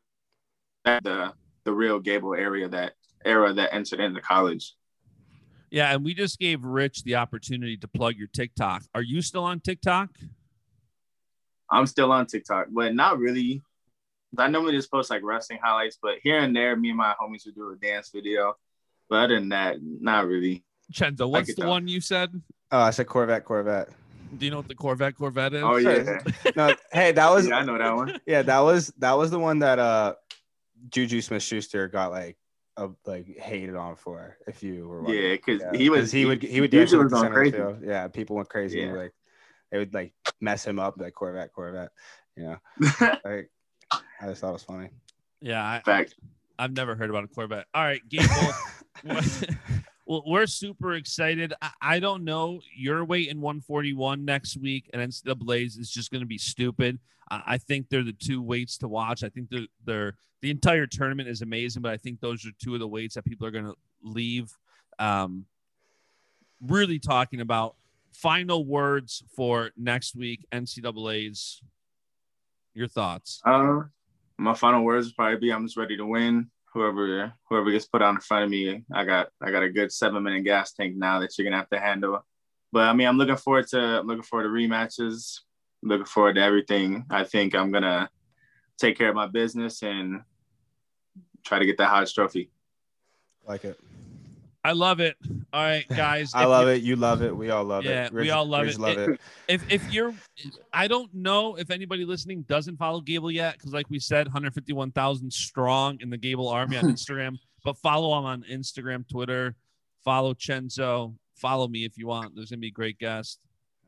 Speaker 9: the the real Gable area that era that entered into college.
Speaker 5: Yeah, and we just gave Rich the opportunity to plug your TikTok. Are you still on TikTok?
Speaker 9: I'm still on TikTok, but not really. I normally just post like wrestling highlights, but here and there, me and my homies would do a dance video. But other than that, not really.
Speaker 5: Chenzo, what's the
Speaker 9: though.
Speaker 5: one you said?
Speaker 7: Oh, I said Corvette, Corvette.
Speaker 5: Do you know what the Corvette Corvette is?
Speaker 9: Oh yeah,
Speaker 7: No, hey, that was
Speaker 9: yeah, I know that one.
Speaker 7: yeah, that was that was the one that uh Juju Smith Schuster got like uh, like hated on for if you were wondering.
Speaker 9: Yeah, because
Speaker 7: Yeah,
Speaker 9: he was
Speaker 7: he would he would
Speaker 9: Juju was
Speaker 7: the
Speaker 9: going
Speaker 7: center of the
Speaker 9: crazy.
Speaker 7: field. Yeah, people went crazy.
Speaker 9: Yeah.
Speaker 7: Like they would like mess him up like Corvette, Corvette. You know, like I just thought it was funny.
Speaker 5: Yeah, I,
Speaker 9: Fact.
Speaker 5: I've never heard about a Corvette. All right, Gable. well, we're super excited. I, I don't know. You're waiting 141 next week, and NCAA's is just going to be stupid. I, I think they're the two weights to watch. I think they're, they're the entire tournament is amazing, but I think those are two of the weights that people are going to leave. Um, really talking about final words for next week, NCAA's. Your thoughts?
Speaker 9: Uh, my final words would probably be I'm just ready to win. Whoever whoever gets put out in front of me, I got I got a good seven minute gas tank now that you're gonna have to handle. But I mean, I'm looking forward to I'm looking forward to rematches. Looking forward to everything. I think I'm gonna take care of my business and try to get that Hodge Trophy.
Speaker 7: Like it.
Speaker 5: I love it. All right, guys.
Speaker 7: I love
Speaker 5: you-
Speaker 7: it. You love it. We all love
Speaker 5: Yeah,
Speaker 7: it.
Speaker 5: we all love it.
Speaker 7: Love
Speaker 5: It-
Speaker 7: it.
Speaker 5: If if you're, I don't know if anybody listening doesn't follow Gable yet, because like we said, 151,000 strong in the Gable Army on Instagram. but follow him on Instagram, Twitter. Follow Chenzo. Follow me if you want. There's gonna be great guests.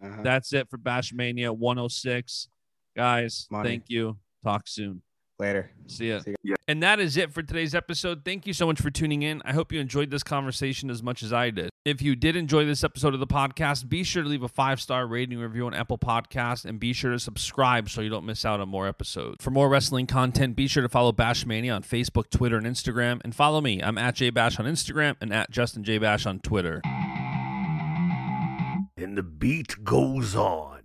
Speaker 7: Uh-huh.
Speaker 5: That's it for Bashmania 106, guys.
Speaker 7: Money.
Speaker 5: Thank you. Talk soon.
Speaker 7: Later.
Speaker 5: See ya.
Speaker 7: See
Speaker 5: And that is it for today's episode. Thank you so much for tuning in. I hope you enjoyed this conversation as much as I did. If you did enjoy this episode of the podcast, be sure to leave a five star rating review on Apple Podcasts and be sure to subscribe so you don't miss out on more episodes. For more wrestling content, be sure to follow Bashmania on Facebook, Twitter, and Instagram. And follow me. I'm at JBash on Instagram and at Justin J Bash on Twitter.
Speaker 6: And the beat goes on.